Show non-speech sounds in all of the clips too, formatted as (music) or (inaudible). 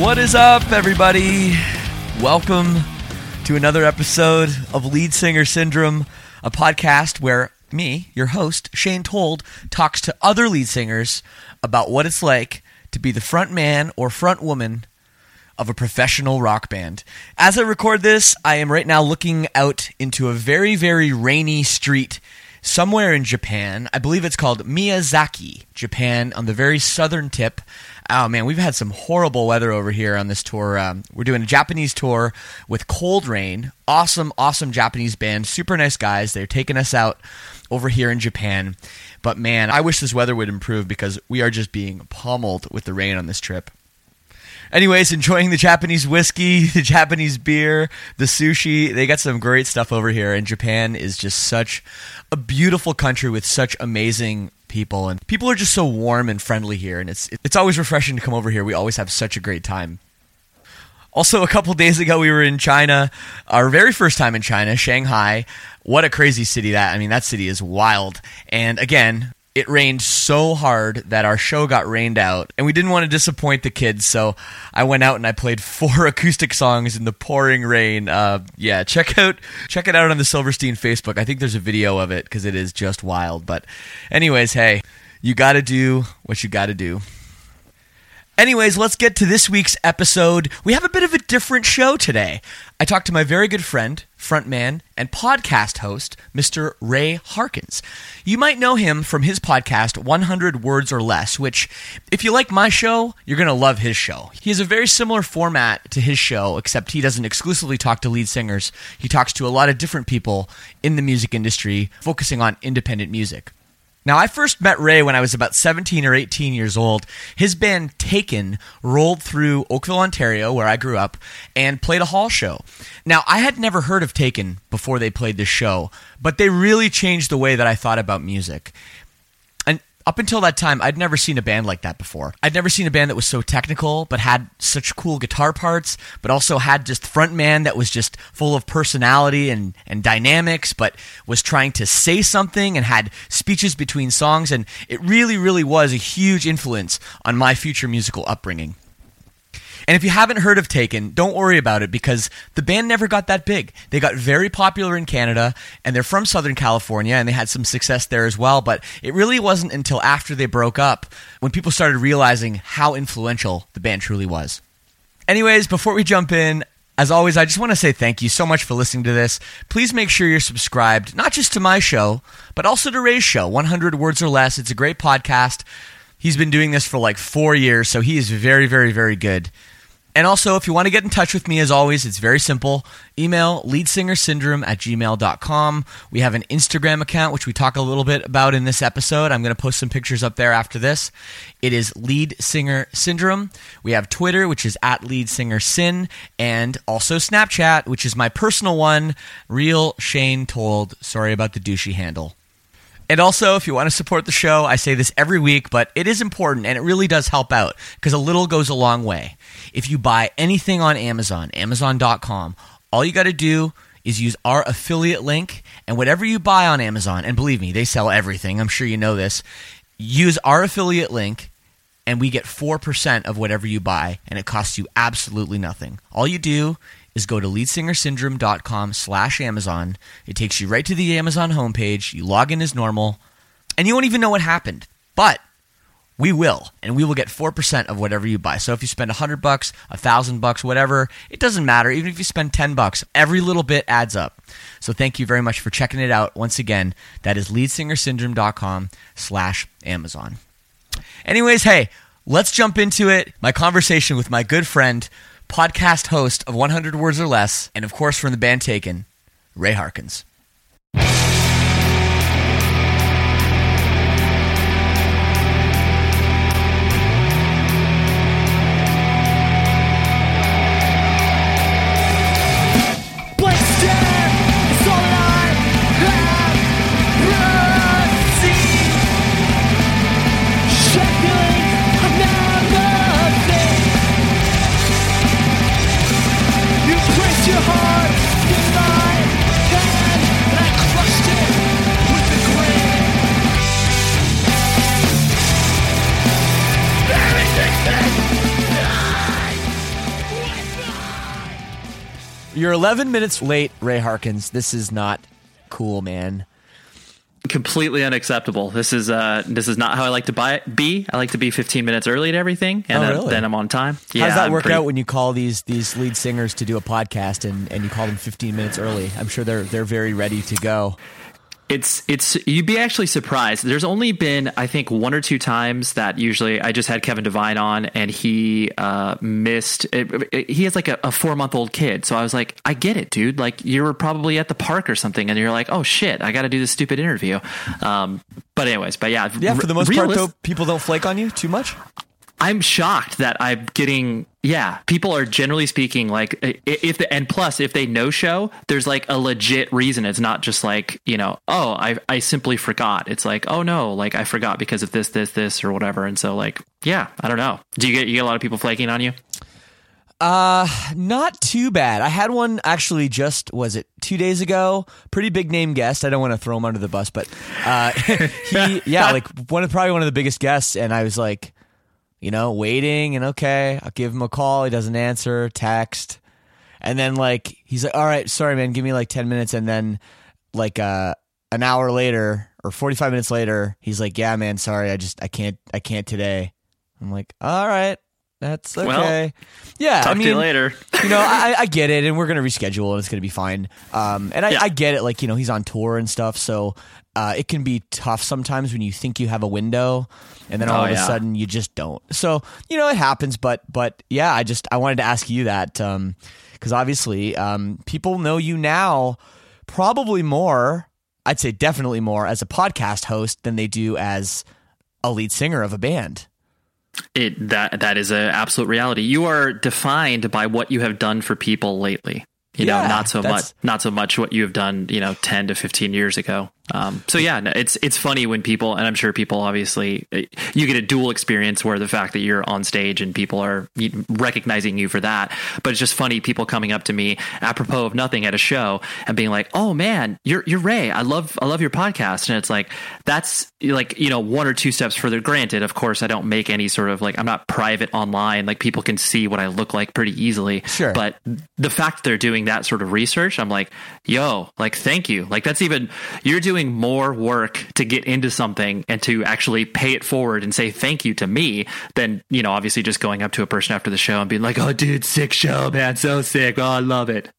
What is up, everybody? Welcome to another episode of Lead Singer Syndrome, a podcast where me, your host, Shane Told, talks to other lead singers about what it's like to be the front man or front woman of a professional rock band. As I record this, I am right now looking out into a very, very rainy street somewhere in Japan. I believe it's called Miyazaki, Japan, on the very southern tip. Oh man, we've had some horrible weather over here on this tour. Um, we're doing a Japanese tour with Coldrain. Awesome, awesome Japanese band. Super nice guys. They're taking us out over here in Japan. But man, I wish this weather would improve because we are just being pummeled with the rain on this trip. Anyways, enjoying the Japanese whiskey, (laughs) the Japanese beer, the sushi. They got some great stuff over here. And Japan is just such a beautiful country with such amazing people and people are just so warm and friendly here and it's it's always refreshing to come over here. We always have such a great time. Also, a couple days ago, we were in China, our very first time in China, Shanghai. What a crazy city that! I mean, that city is wild. And again, it rained so hard that our show got rained out, and we didn't want to disappoint the kids. So I went out and I played (laughs) four acoustic songs in the pouring rain. Uh, yeah, check out check it out on the Silverstein Facebook. I think there's a video of it because it is just wild. But, anyways, hey, you got to do what you got to do. Anyways, let's get to this week's episode. We have a bit of a different show today. I talked to my very good friend, frontman, and podcast host, Mr. Ray Harkins. You might know him from his podcast, 100 Words or Less, which, if you like my show, you're going to love his show. He has a very similar format to his show, except he doesn't exclusively talk to lead singers. He talks to a lot of different people in the music industry, focusing on independent music. Now, I first met Ray when I was about 17 or 18 years old. His band Taken rolled through Oakville, Ontario, where I grew up, and played a hall show. Now, I had never heard of Taken before they played this show, but they really changed the way that I thought about music. Up until that time, I'd never seen a band like that before. I'd never seen a band that was so technical, but had such cool guitar parts, but also had just front man that was just full of personality and, and dynamics, but was trying to say something and had speeches between songs. And it really, really was a huge influence on my future musical upbringing. And if you haven't heard of Taken, don't worry about it because the band never got that big. They got very popular in Canada and they're from Southern California and they had some success there as well. But it really wasn't until after they broke up when people started realizing how influential the band truly was. Anyways, before we jump in, as always, I just want to say thank you so much for listening to this. Please make sure you're subscribed, not just to my show, but also to Ray's show, 100 Words or Less. It's a great podcast. He's been doing this for like four years, so he is very, very, very good. And also, if you want to get in touch with me, as always, it's very simple. Email leadsingersyndrome at gmail.com. We have an Instagram account, which we talk a little bit about in this episode. I'm going to post some pictures up there after this. It is Lead Singer Syndrome. We have Twitter, which is at Lead Singer Sin, and also Snapchat, which is my personal one, Real Shane Told. Sorry about the douchey handle. And also, if you want to support the show, I say this every week, but it is important and it really does help out because a little goes a long way. If you buy anything on Amazon, Amazon.com, all you got to do is use our affiliate link, and whatever you buy on Amazon, and believe me, they sell everything, I'm sure you know this, use our affiliate link, and we get 4% of whatever you buy, and it costs you absolutely nothing. All you do is go to leadsingersyndrome.com slash Amazon. It takes you right to the Amazon homepage. You log in as normal, and you won't even know what happened. But we will, and we will get 4% of whatever you buy. So if you spend 100 bucks, 1000 bucks, whatever, it doesn't matter. Even if you spend 10 bucks, every little bit adds up. So thank you very much for checking it out. Once again, that is leadsingersyndrome.com slash Amazon. Anyways, hey, let's jump into it. My conversation with my good friend, podcast host of 100 Words or Less, and of course from the band Taken, Ray Harkins. You're 11 minutes late, Ray Harkins. This is not cool, man. completely unacceptable. This is uh this is not how I like to buy be. I like to be 15 minutes early to everything and Oh, then, really? then I'm on time. How does that I'm work pretty- out when you call these these lead singers to do a podcast and, and you call them 15 minutes early? I'm sure they're they're very ready to go. It's it's you'd be actually surprised. There's only been I think one or two times that usually I just had Kevin Devine on and he uh missed it, it- he has like a, a 4 month old kid. So I was like, I get it, dude. Like you were probably at the park or something and you're like, "Oh shit, I got to do this stupid interview." Um but anyways, but yeah, Yeah, for the most part, though, people don't flake on you too much. I'm shocked that I'm getting yeah. People are generally speaking like if the and plus if they no show, there's like a legit reason. It's not just like you know oh I I simply forgot. It's like oh no like I forgot because of this this this or whatever. And so like yeah I don't know. Do you get you get a lot of people flaking on you? Uh, not too bad. I had one actually just was it two days ago. Pretty big name guest. I don't want to throw him under the bus, but uh, (laughs) he yeah, (laughs) like one of probably one of the biggest guests. And I was like, you know, waiting and okay, I'll give him a call. He doesn't answer, text, and then like he's like, all right, sorry man, give me like ten minutes, and then like uh an hour later or forty five minutes later, he's like, yeah man, sorry, I just I can't I can't today. I'm like, all right. That's okay. Well, yeah, Talk I mean, to you later. you know, I, I (laughs) get it, and we're gonna reschedule, and it's gonna be fine. Um, and I, Yeah. I get it, like you know, he's on tour and stuff, so uh, it can be tough sometimes when you think you have a window, and then all Oh, of a yeah. sudden you just don't. So you know, it happens. But but yeah, I just I wanted to ask you that because obviously um, people know you now probably more. I'd say definitely more as a podcast host than they do as a lead singer of a band. It that that is an absolute reality. You are defined by what you have done for people lately. You Yeah, know, not so much not so much what you have done, you know, 10 to 15 years ago. Um, so yeah, no, it's it's funny when people and I'm sure people obviously uh, you get a dual experience where the fact that you're on stage and people are recognizing you for that, but it's just funny people coming up to me apropos of nothing at a show and being like, "Oh man, you're you're Ray. I love I love your podcast." And it's like that's like, you know, one or two steps further. Granted, of course, I don't make any sort of like I'm not private online. Like people can see what I look like pretty easily. Sure. But the fact they're doing that sort of research, I'm like, yo, like, thank you. Like, that's even, you're doing more work to get into something and to actually pay it forward and say thank you to me than, you know, obviously just going up to a person after the show and being like, oh, dude, sick show, man. So sick. Oh, I love it.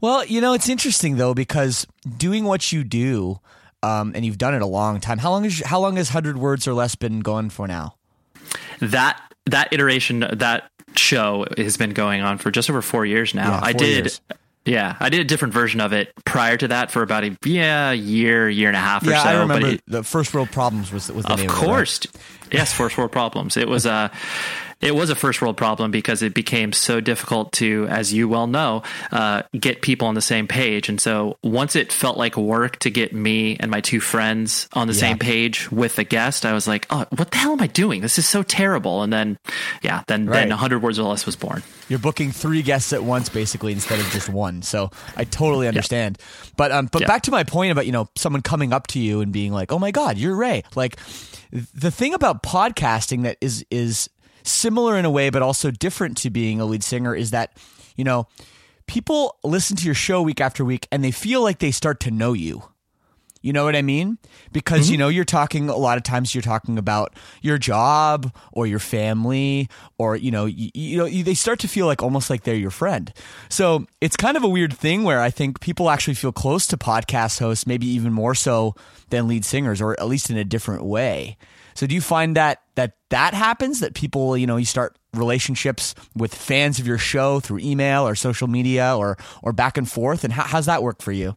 Well, you know, it's interesting though because doing what you do, um, and you've done it a long time. How long is how long has hundred words or less been going for now? that that iteration that show has been going on for just over four years now. Yeah, I did. years. Yeah, I did a different version of it prior to that for about a yeah year, year and a half or yeah, so. I remember but it, the first world problems was was the of name of it, right? course, yes, first world problems. It was a it was a first world problem because it became so difficult to, as you well know, uh, get people on the same page. And so once it felt like work to get me and my two friends on the Yeah. same page with the guest, I was like, oh, what the hell am I doing? This is so terrible. And then, yeah, then Right. then 100 Words or Less was born. You're booking three guests at once, basically, instead of just one. So I totally understand. But um, but Yeah. back to my point about you know someone coming up to you and being like, "Oh my God, you're Ray." Like the thing about podcasting that is is similar in a way, but also different to being a lead singer is that you know people listen to your show week after week and they feel like they start to know you. You know what I mean? Because you mm-hmm. know you're talking a lot of times you're talking about your job or your family or you know you, you know you, they start to feel like almost like they're your friend. So it's kind of a weird thing where I think people actually feel close to podcast hosts, maybe even more so than lead singers, or at least in a different way. So do you find that that that happens that people you know you start relationships with fans of your show through email or social media or or back and forth, and how, how's that work for you?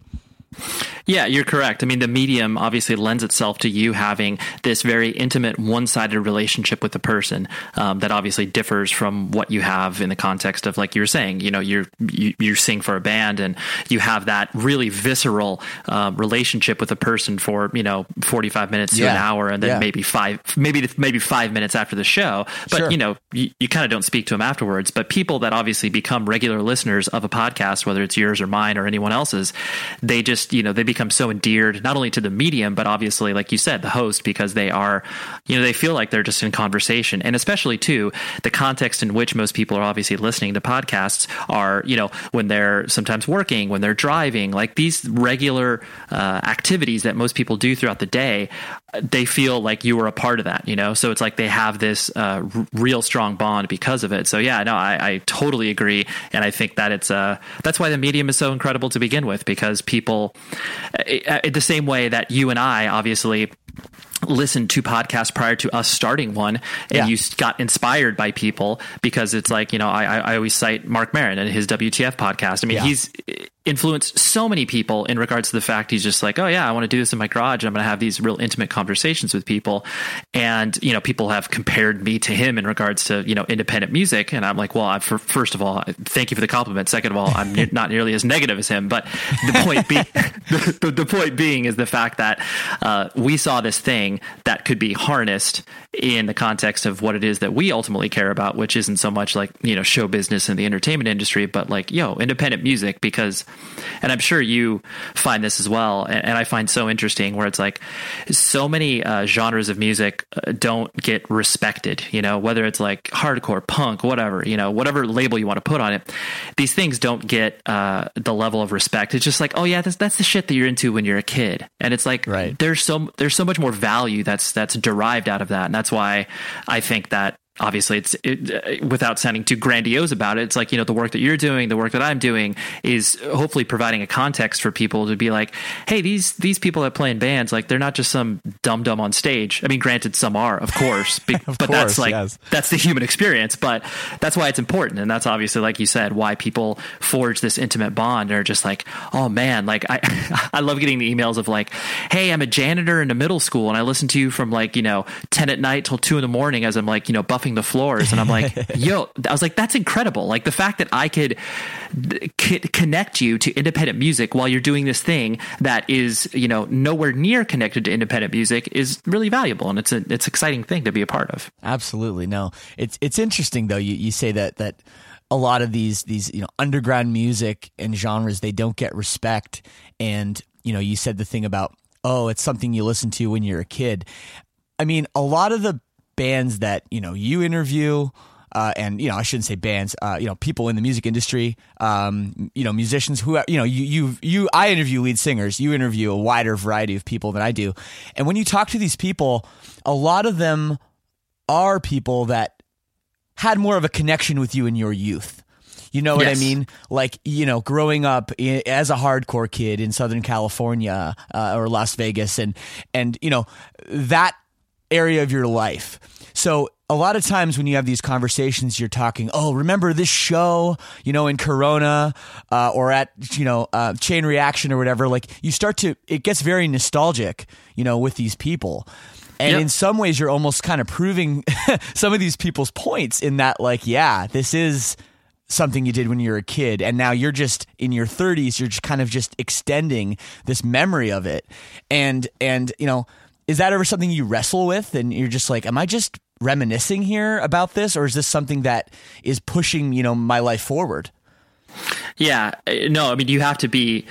Yeah, you're correct. I mean, the medium obviously lends itself to you having this very intimate, one-sided relationship with the person um, that obviously differs from what you have in the context of, like you were saying, you know, you're you, you sing for a band and you have that really visceral uh, relationship with a person for you know 45 minutes to an hour, and then Yeah. maybe five, maybe maybe five minutes after the show. But Sure. you know, you, you kind of don't speak to them afterwards. But people that obviously become regular listeners of a podcast, whether it's yours or mine or anyone else's, they just you know they become so endeared not only to the medium but obviously like you said the host because they are you know they feel like they're just in conversation. And especially too the context in which most people are obviously listening to podcasts are you know when they're sometimes working when they're driving like these regular uh, activities that most people do throughout the day they feel like you were a part of that you know? So it's like they have this uh, r- real strong bond because of it. So yeah no I, I totally agree. And i think that it's uh that's why the medium is so incredible to begin with because people uh, uh, the same way that you and i obviously listened to podcasts prior to us starting one and Yeah. you got inspired by people because it's like you know I, I always cite Marc Maron and his WTF podcast. I mean Yeah. he's influenced so many people in regards to the fact he's just like oh yeah I want to do this in my garage. I'm going to have these real intimate conversations with people. And you know people have compared me to him in regards to you know independent music. And I'm like well I, for, first of all thank you for the compliment. Second of all I'm ne- (laughs) not nearly as negative as him. But the (laughs) point being the, the, the point being is the fact that uh, we saw this thing that could be harnessed in the context of what it is that we ultimately care about, which isn't so much like you know show business and the entertainment industry, but like yo independent music. Because, and I'm sure you find this as well, and, and I find so interesting where it's like so many uh, genres of music uh, don't get respected. You know, whether it's like hardcore, punk, whatever. You know, whatever label you want to put on it, these things don't get uh, the level of respect. It's just like, oh yeah, that's that's the shit that you're into when you're a kid, and it's like Right. there's so there's so much more value that's that's derived out of that, and that's why I think that obviously it's it, uh, without sounding too grandiose about it it's like you know the work that you're doing the work that i'm doing is hopefully providing a context for people to be like hey these these people that play in bands like they're not just some dum dum on stage i mean granted some are of course be- (laughs) but course, that's like yes. that's the human experience but that's why it's important and that's obviously like you said why people forge this intimate bond and are just like oh man like i (laughs) i love getting the emails of like hey i'm a janitor in a middle school and i listen to you from like you know 10 at night till 2 in the morning as i'm like you know buffing the floors and i'm like (laughs) yo i was like that's incredible like the fact that i could c- connect you to independent music while you're doing this thing that is you know nowhere near connected to independent music is really valuable and it's a it's an exciting thing to be a part of Absolutely no. It's it's interesting though. You you say that that a lot of these these you know underground music and genres they don't get respect, and you know you said the thing about oh it's something you listen to when you're a kid. I mean a lot of the bands that you know you interview. Uh, and you know, I shouldn't say bands. Uh, you know, people in the music industry. Um, you know, musicians who you know, you you you. I interview lead singers. You interview a wider variety of people than I do. And when you talk to these people, a lot of them are people that had more of a connection with you in your youth. You know what Yes. I mean? Like, you know, growing up i as a hardcore kid in Southern California uh, or Las Vegas, and and you know that area of your life. So a lot of times when you have these conversations, you're talking, oh, remember this show, you know, in Corona uh, or at, you know, uh, Chain Reaction or whatever. Like you start to, it gets very nostalgic, you know, with these people. And Yep. in some ways, you're almost kind of proving (laughs) some of these people's points in that, like, yeah, this is something you did when you were a kid and now you're just in your 30s you're just kind of just extending this memory of it and and you know is that ever something you wrestle with and you're just like am i just reminiscing here about this or is this something that is pushing you know my life forward? Yeah, no, I mean you have to be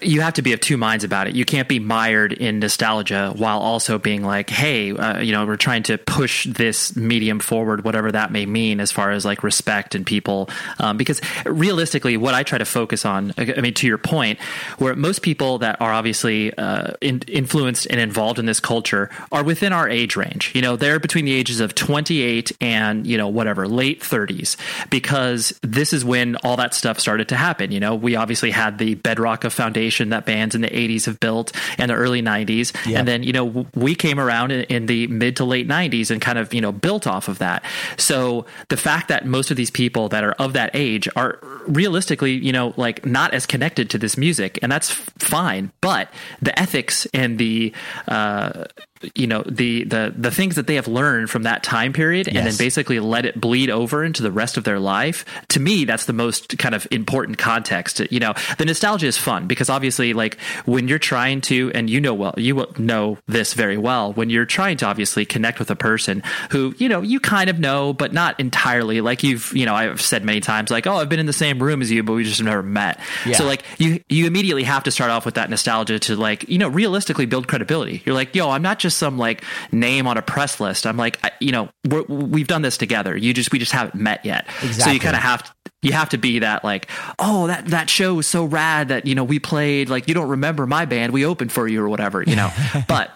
you have to be of two minds about it. You can't be mired in nostalgia while also being like, "Hey, uh, you know, we're trying to push this medium forward, whatever that may mean, as far as like respect and people." Um, because realistically, what I try to focus on, I mean, to your point, where most people that are obviously uh, in, influenced and involved in this culture are within our age range. You know, they're between the ages of 28 and you know whatever late 30s, because this is when all that stuff started to happen. You know, we obviously had the bedrock of foundation that bands in the 80s have built and the early 90s, Yeah. and then you know we came around in, in the mid to late 90s and kind of you know built off of that. So the fact that most of these people that are of that age are realistically you know like not as connected to this music, and that's fine. But the ethics and the uh, you know the the the things that they have learned from that time period and then basically let it bleed over into the rest of their life to me that's the most kind of important context. You know the nostalgia is fun because obviously like when you're trying to and you know well you will know this very well when you're trying to obviously connect with a person who you know you kind of know but not entirely. Like you've you know I've said many times like oh I've been in the same room as you but we just never met. Yeah. so like you you immediately have to start off with that nostalgia to like you know realistically build credibility. You're like yo i'm not just some like name on a press list. I'm like I, you know we're, we've done this together. You just we just haven't met yet. So you kind of have to you have to be that like oh that that show was so rad that you know we played like you don't remember my band we opened for you or whatever you know? (laughs) But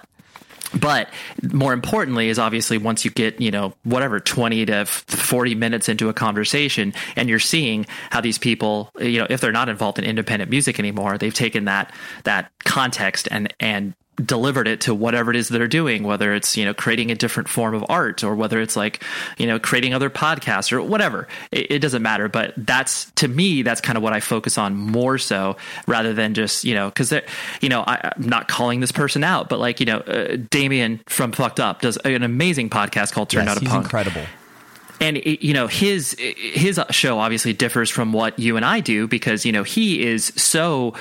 but more importantly is obviously once you get you know whatever 20 to 40 minutes into a conversation and you're seeing how these people you know if they're not involved in independent music anymore they've taken that that context and and delivered it to whatever it is they're doing whether it's you know creating a different form of art or whether it's like you know creating other podcasts or whatever. It, it doesn't matter but that's to me that's kind of what i focus on more so rather than just you know because you know I, i'm not calling this person out but like you know uh, Damian from fucked up does an amazing podcast called turn yes, out a punk. incredible. And you know his his show obviously differs from what you and I do because you know he is so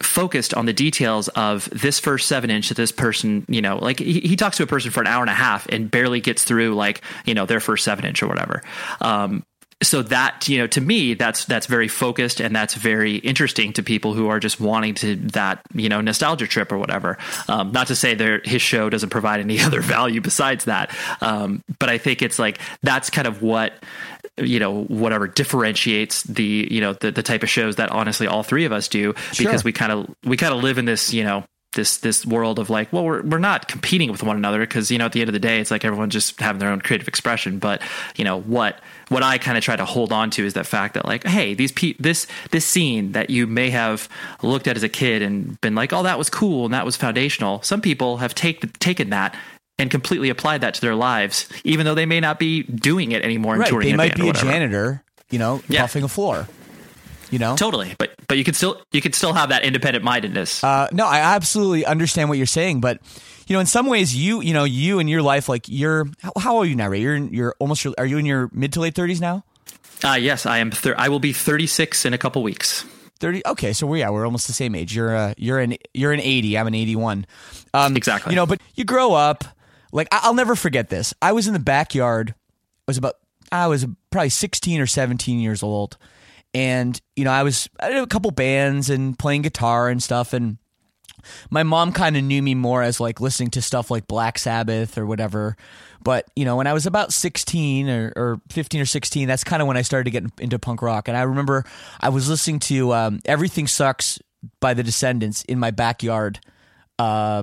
focused on the details of this first seven inch that this person you know like he, he talks to a person for an hour and a half and barely gets through like you know their first seven inch or whatever. Um so that you know to me that's that's very focused and that's very interesting to people who are just wanting to that you know nostalgia trip or whatever. Um, not to say there his show doesn't provide any (laughs) other value besides that. Um, but i think it's like that's kind of what you know whatever differentiates the you know the, the type of shows that honestly all three of us do because we kind of we kind of live in this you know this this world of like well we're we're not competing with one another because you know at the end of the day it's like everyone just having their own creative expression. But you know what what I kind of try to hold on to is that fact that like hey these pe- this this scene that you may have looked at as a kid and been like oh that was cool and that was foundational some people have take, taken that and completely applied that to their lives even though they may not be doing it anymore right touring they might be a janitor you know Yeah. buffing a floor you know Totally, but but you could still you could still have that independent mindedness. Uh, no, I absolutely understand what you're saying, but you know, in some ways, you you know, you in your life, like you're how, how old are you now, Ray? You're you're almost are you in your mid to late thirties now? Uh, yes, I am. Thir- I will be thirty six in a couple weeks. Thirty. Okay, so we yeah, we're almost the same age. You're uh, you're an you're an eighty. I'm an eighty one. Um, Exactly. You know, but you grow up. Like I- I'll never forget this. I was in the backyard. I was about I was probably sixteen or seventeen years old, and you know I was I did a couple bands and playing guitar and stuff and my mom kind of knew me more as like listening to stuff like Black Sabbath or whatever. But you know, when I was about sixteen or, or fifteen or sixteen, that's kind of when I started to get into punk rock. And I remember I was listening to um, "Everything Sucks" by the Descendents in my backyard. Uh,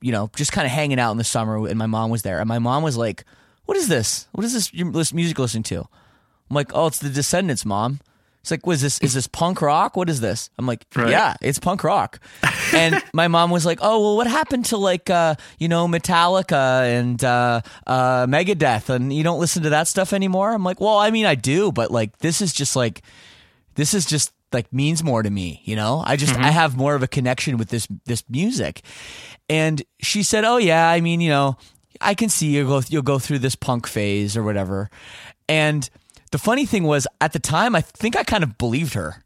you know, just kind of hanging out in the summer, and my mom was there. And my mom was like, "What is this? What is this music listening to?" I'm like, "Oh, it's the Descendents, mom." It's like, was this is this punk rock? What is this? I'm like, Right. yeah, it's punk rock. (laughs) and my mom was like, oh well, what happened to like uh, you know Metallica and uh, uh, Megadeth, and you don't listen to that stuff anymore? I'm like, well, I mean, I do, but like this is just like this is just like means more to me you know i just i have more of a connection with this this music and she said oh yeah i mean you know i can see you go you'll go through this punk phase or whatever and the funny thing was at the time i think i kind of believed her.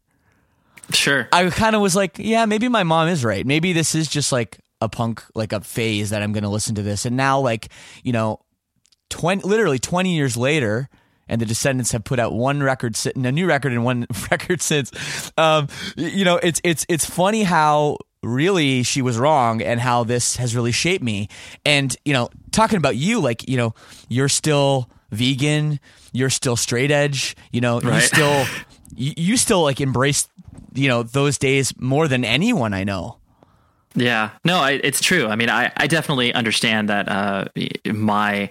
Sure. i kind of was like yeah maybe my mom is right. Maybe this is just like a punk like a phase that i'm going to listen to this. And now like you know 20 literally 20 years later and the descendents have put out one record si- a new record and one (laughs) record since. Um, you know it's it's it's funny how really she was wrong and how this has really shaped me. And you know talking about you like you know you're still vegan you're still straight edge you know you Right. still (laughs) you, you still like embrace you know those days more than anyone i know Yeah, no, I, it's true. I mean, I, I definitely understand that uh, my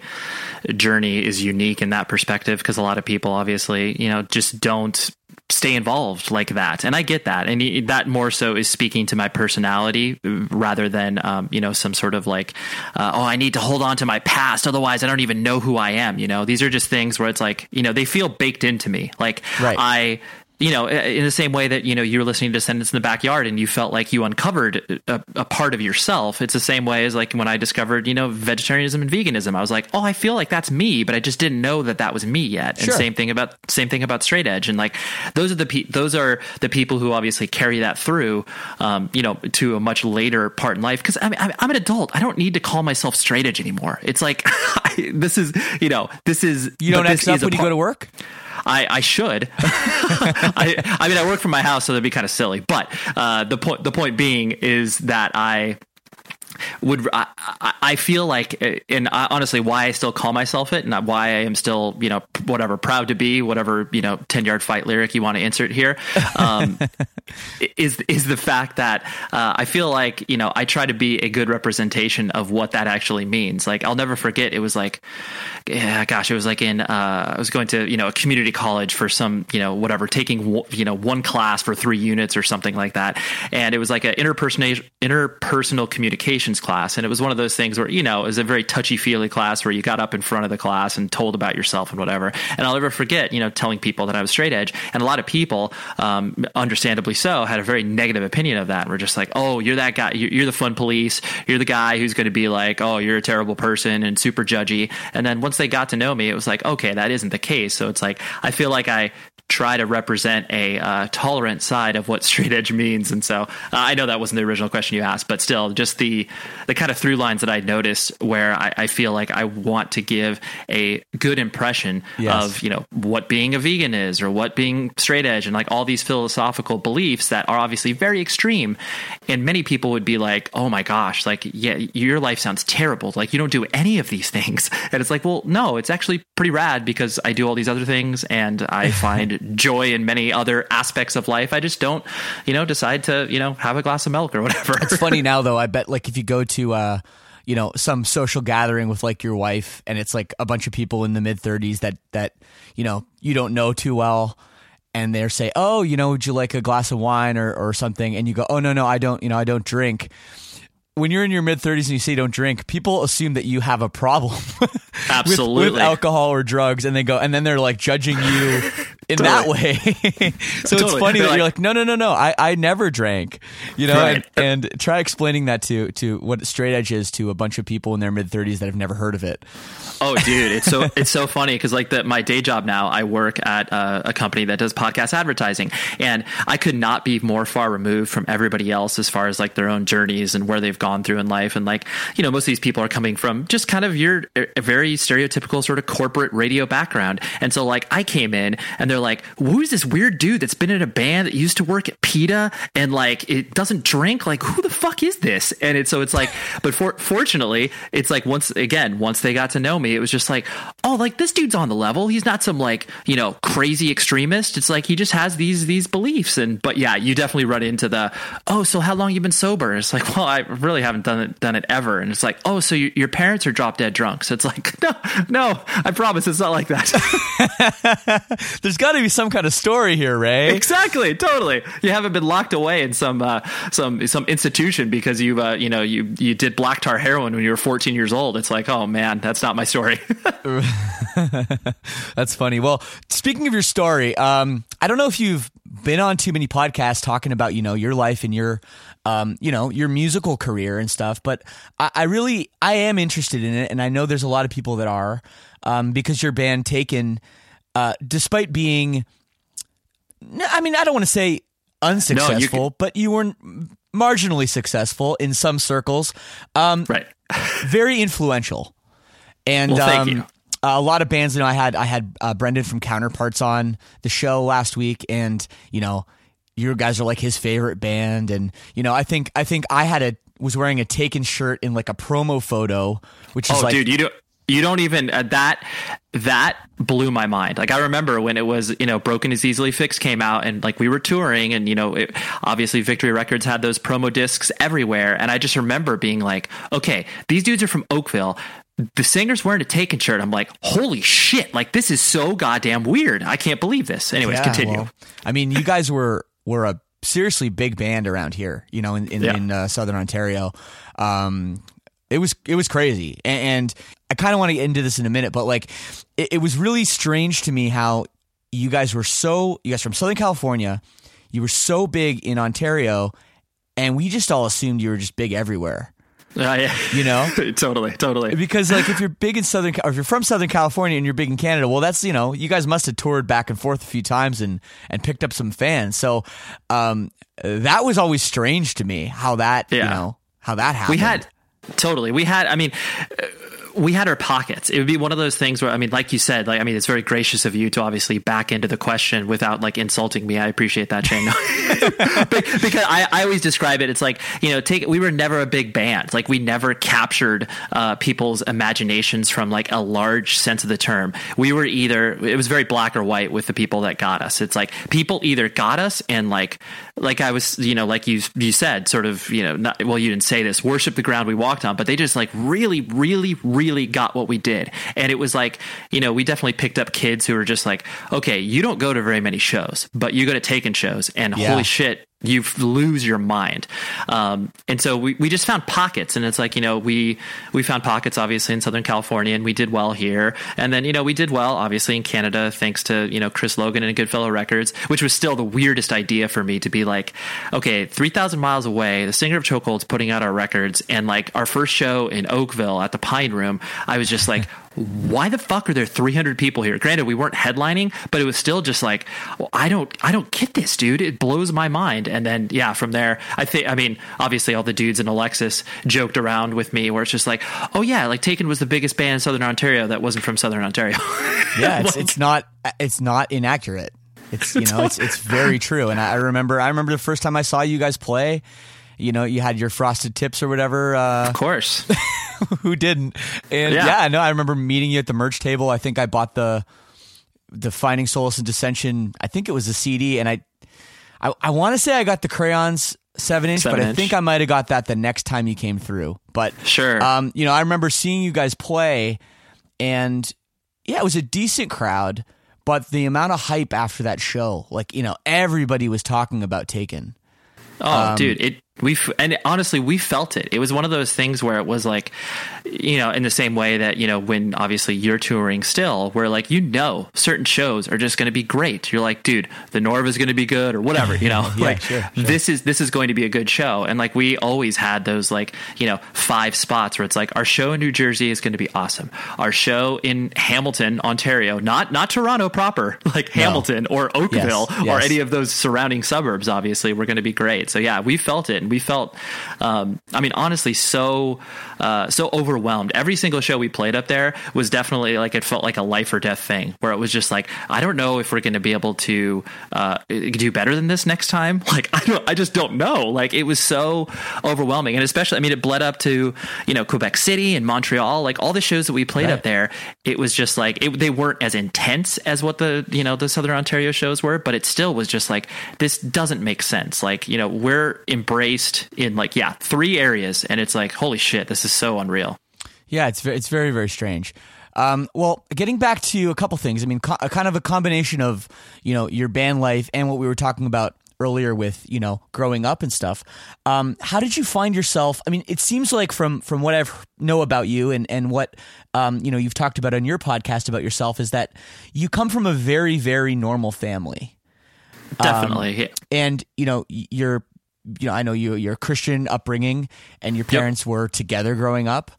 journey is unique in that perspective because a lot of people, obviously, you know, just don't stay involved like that, and I get that, and that more so is speaking to my personality rather than, um, you know, some sort of like, uh, oh, I need to hold on to my past, otherwise, I don't even know who I am. You know, these are just things where it's like, you know, they feel baked into me. Like, Right. I you know, in the same way that you know you were listening to Descendents in the backyard and you felt like you uncovered a, a part of yourself. It's the same way as like when I discovered you know vegetarianism and veganism. I was like, oh, I feel like that's me, but I just didn't know that that was me yet. And Sure. same thing about same thing about straight edge. And like those are the pe- those are the people who obviously carry that through, um, you know, to a much later part in life. Because I mean, I'm, I'm an adult. I don't need to call myself straight edge anymore. It's like (laughs) this is you know this is you don't X up when you go to work I, I should. (laughs) I, I mean, I work from my house, so that'd be kind of silly. But uh, the point the point being is that I would I, I- feel like uh, and I, honestly why I still call myself it and why I am still you know whatever proud to be whatever you know 10 yard fight lyric you want to insert here um, (laughs) is is the fact that uh, I feel like you know I try to be a good representation of what that actually means. Like I'll never forget it was like yeah gosh it was like in uh, I was going to you know a community college for some you know whatever taking you know one class for three units or something like that. And it was like an interpersonal interpersonal communications class. And it was one of those things where you know it was a very touchy feely class where you got up in front of the class and told about yourself and whatever. And I'll never forget you know telling people that I was straight edge. And a lot of people um, understandably so had a very negative opinion of that. And were just like oh you're that guy. You're, you're the fun police. You're the guy who's going to be like oh you're a terrible person and super judgy. And then once they got to know me it was like okay that isn't the case. So it's like I feel like I try to represent a uh, tolerant side of what (laughs) straight edge means. And so uh, I know that wasn't the original question you asked but still just the the kind of through lines that I noticed where I, I feel like I want to give a good impression Yes. of you know what being a vegan is or what being straight edge and like all these philosophical beliefs that are obviously very extreme. And many people would be like oh my gosh like yeah your life sounds terrible. Like you don't do any of these (laughs) things. And it's like well no it's actually pretty rad because I do all these other things and I (laughs) find joy in many other aspects of life I just don't you know decide to you know have a glass of milk or (laughs) whatever It's funny now though. I bet like if you go to uh you know some social gathering with like your wife and it's like a bunch of people in the mid 30s that that you know you don't know too well and they're say, "Oh, you know, would you like a glass of wine or or something?" and you go, "Oh, no, no, I don't, you know, I don't drink." When you're in your mid 30s and you say don't drink, people assume that you have a problem (laughs) with- Absolutely. with, alcohol or drugs and they go and then they're like judging you (laughs) in that way. (laughs) so it's funny They're that you're like- "No, no, no, no. I I never drank." You know, Right. and, and try explaining that to to what straight edge is to a bunch of people in their mid 30s that have never heard of it. Oh, dude, it's so (laughs) it's so funny because like the, my day job now, I work at uh, a company that does podcast advertising, and I could not be more far removed from everybody else as far as like their own journeys and where they've gone through in life, and like you know, most of these people are coming from just kind of your a very stereotypical sort of corporate radio background, and so like I came in and they're like, "Who's this weird dude that's been in a band that used to work at PETA and like it doesn't drink? Like who the fuck is this?" And it's so it's like, (laughs) but for, fortunately, it's like once again, once they got to know me, it was just like, oh, like this dude's on the level. He's not some like you know crazy extremist. It's like he just has these these beliefs. And but yeah, you definitely run into the oh, so how long you been sober? It's like, well, I really haven't done it done it ever. And it's like, oh, so you, your parents are drop dead drunk. So it's like, (laughs) no, no, I promise it's not like that. (laughs) There's got got to be some kind of story here, Ray. Exactly, totally. You haven't been locked away in some uh, some some institution because you uh, you know you you did black tar heroin when you were 14 years old. It's like, oh man, that's not my story. (laughs) That's funny. Well, speaking of your story, um, I don't know if you've been on too many podcasts talking about you know your life and your um, you know your musical career and stuff, but I, I really I am interested in it, and I know there's a lot of people that are um, because your band Taken, uh, despite being, I mean I don't want to say unsuccessful, but you were marginally successful in some circles. Um, right. (laughs) very influential. And Well, thank um, you. a lot of bands. You know, I had I had uh, Brendan from Counterparts on the show last week, and you know, you guys are like his favorite band, and you know, I think I think I had a was wearing a Taken shirt in like a promo photo, which is Oh, like dude, you don't. You don't even uh, that that blew my mind. Like I remember when it was you know Broken is Easily Fixed came out and like we were touring and you know it, obviously Victory Records had those promo discs everywhere and I just remember being like okay these dudes are from Oakville. The singer's wearing a Taken shirt. I'm like, holy shit! Like this is so goddamn weird. I can't believe this. Anyways, Yeah, continue. well, I mean, you guys were were a seriously big band around here. You know, in in, Yeah. in uh, Southern Ontario. Um, it was it was crazy, and, and I kind of want to get into this in a minute, but like, it, it was really strange to me how you guys were so you guys from Southern California, you were so big in Ontario, and we just all assumed you were just big everywhere. Uh, yeah. You know, (laughs) totally, totally. because like if you're big in Southern, or if you're from Southern California and you're big in Canada, well, that's you know you guys must have toured back and forth a few times and and picked up some fans. So um, that was always strange to me how that you know how that happened. We had totally. We had. I mean. We had our pockets. It would be one of those things where, I mean, like you said, like I mean, it's very gracious of you to obviously back into the question without like insulting me. I appreciate that, Shane. (laughs) Because I, I always describe it. It's like you know, take we were never a big band. Like we never captured uh, people's imaginations from like a large sense of the term. We were either it was very black or white with the people that got us. It's like people either got us and like like I was you know like you you said sort of you know not, well you didn't say this worship the ground we walked on, but they just like really really really got what we did, and it was like you know we definitely picked up kids who were just like okay you don't go to very many shows, but you go to taken shows, and Yeah. holy shit you lose your mind. Um, and so we, we just found pockets and it's like, you know, we, we found pockets obviously in Southern California and we did well here. And then, you know, we did well obviously in Canada, thanks to, you know, Chris Logan and Goodfellow Records, which was still the weirdest idea for me to be like, okay, 3000 miles away, the singer of Chokehold's putting out our records and like our first show in Oakville at the Pine Room, I was just like, why the fuck are there 300 people here? Granted, we weren't headlining, but it was still just like, well, I don't, I don't get this, dude. It blows my mind. And then, yeah, from there, I think, I mean, obviously, all the dudes in Alexis joked around with me, where it's just like, oh yeah, like Taken was the biggest band in Southern Ontario that wasn't from Southern Ontario. (laughs) yeah, it's, it's not it's not inaccurate. It's you know it's it's very true. And I remember I remember the first time I saw you guys play. You know, you had your frosted tips or whatever. Uh, of course. (laughs) who didn't? And Yeah. yeah. no, I remember meeting you at the merch table. I think I bought the the Finding Solace and Dissension. I think it was a CD, and I I, I want to say I got the crayons seven inch, but Seven I think I might have got that the next time you came through. But Sure. um, you know, I remember seeing you guys play, and yeah, it was a decent crowd. But the amount of hype after that show, like you know, everybody was talking about Taken. Oh, dude, it we and honestly we felt it. It was one of those things where it was like, you know, in the same way that you know when obviously you're touring still, where like you know certain shows are just going to be great. You're like, dude, the Norv is going to be good or whatever. You know, (laughs) Yeah, like sure, sure. this is this is going to be a good show. And like we always had those like you know five spots where it's like our show in New Jersey is going to be awesome. Our show in Hamilton, Ontario, not not Toronto proper, (laughs) like Hamilton or Oakville or yes. any of those surrounding suburbs obviously were going to be great so yeah we felt it we felt um, i mean honestly so uh, so overwhelmed. Every single show we played up there was definitely like it felt like a life or death thing where it was just like i don't know if we're going to be able to uh, do better than this next time. (laughs) Like i don't i just don't know. Like it was so overwhelming. And especially i mean it bled up to you know quebec city and montreal like all the shows that we played Right. up there it was just like it, they weren't as intense as what the you know the southern ontario shows were but it still was just like this doesn't make sense. Like you know we're embraced in like yeah three areas and it's like holy shit this is so unreal Yeah, it's ve- it's very very strange. Um, well, getting back to a couple things. I mean, co- kind of a combination of you know your band life and what we were talking about earlier with you know growing up and stuff. Um, how did you find yourself? I mean, it seems like from from what I know about you and and what um, you know you've talked about on your podcast about yourself is that you come from a very very normal family. Definitely. yeah. and you know y- you're you know I know you you're a Christian upbringing and your parents were together growing up.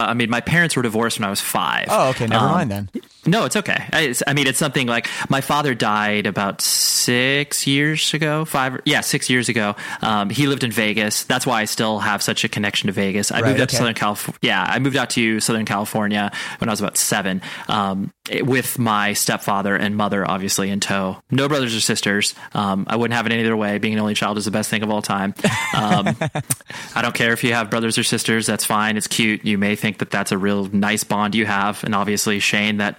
I mean, my parents were divorced when I was five. Oh, okay, never Um, mind then. No, it's okay. I, it's, I mean, it's something like my father died about six years ago, five, yeah, six years ago. Um, he lived in Vegas. That's why I still have such a connection to Vegas. I Right, moved out to. Southern California. Yeah, I moved out to Southern California when I was about seven, um, with my stepfather and mother, obviously in tow. No brothers or sisters. Um, I wouldn't have it any other way. Being an only child is the best thing of all time. Um, (laughs) I don't care if you have brothers or sisters. That's fine. It's cute. You may think that that's a real nice bond you have, and obviously Shane, that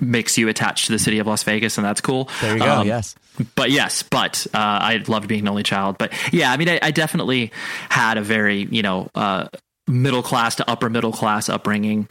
makes you attached to the city of Las Vegas, and that's cool. There you go. Um, yes. but yes, but uh, I loved being an only child. But yeah, I mean, I, I definitely had a very you know uh, middle class to upper middle class upbringing.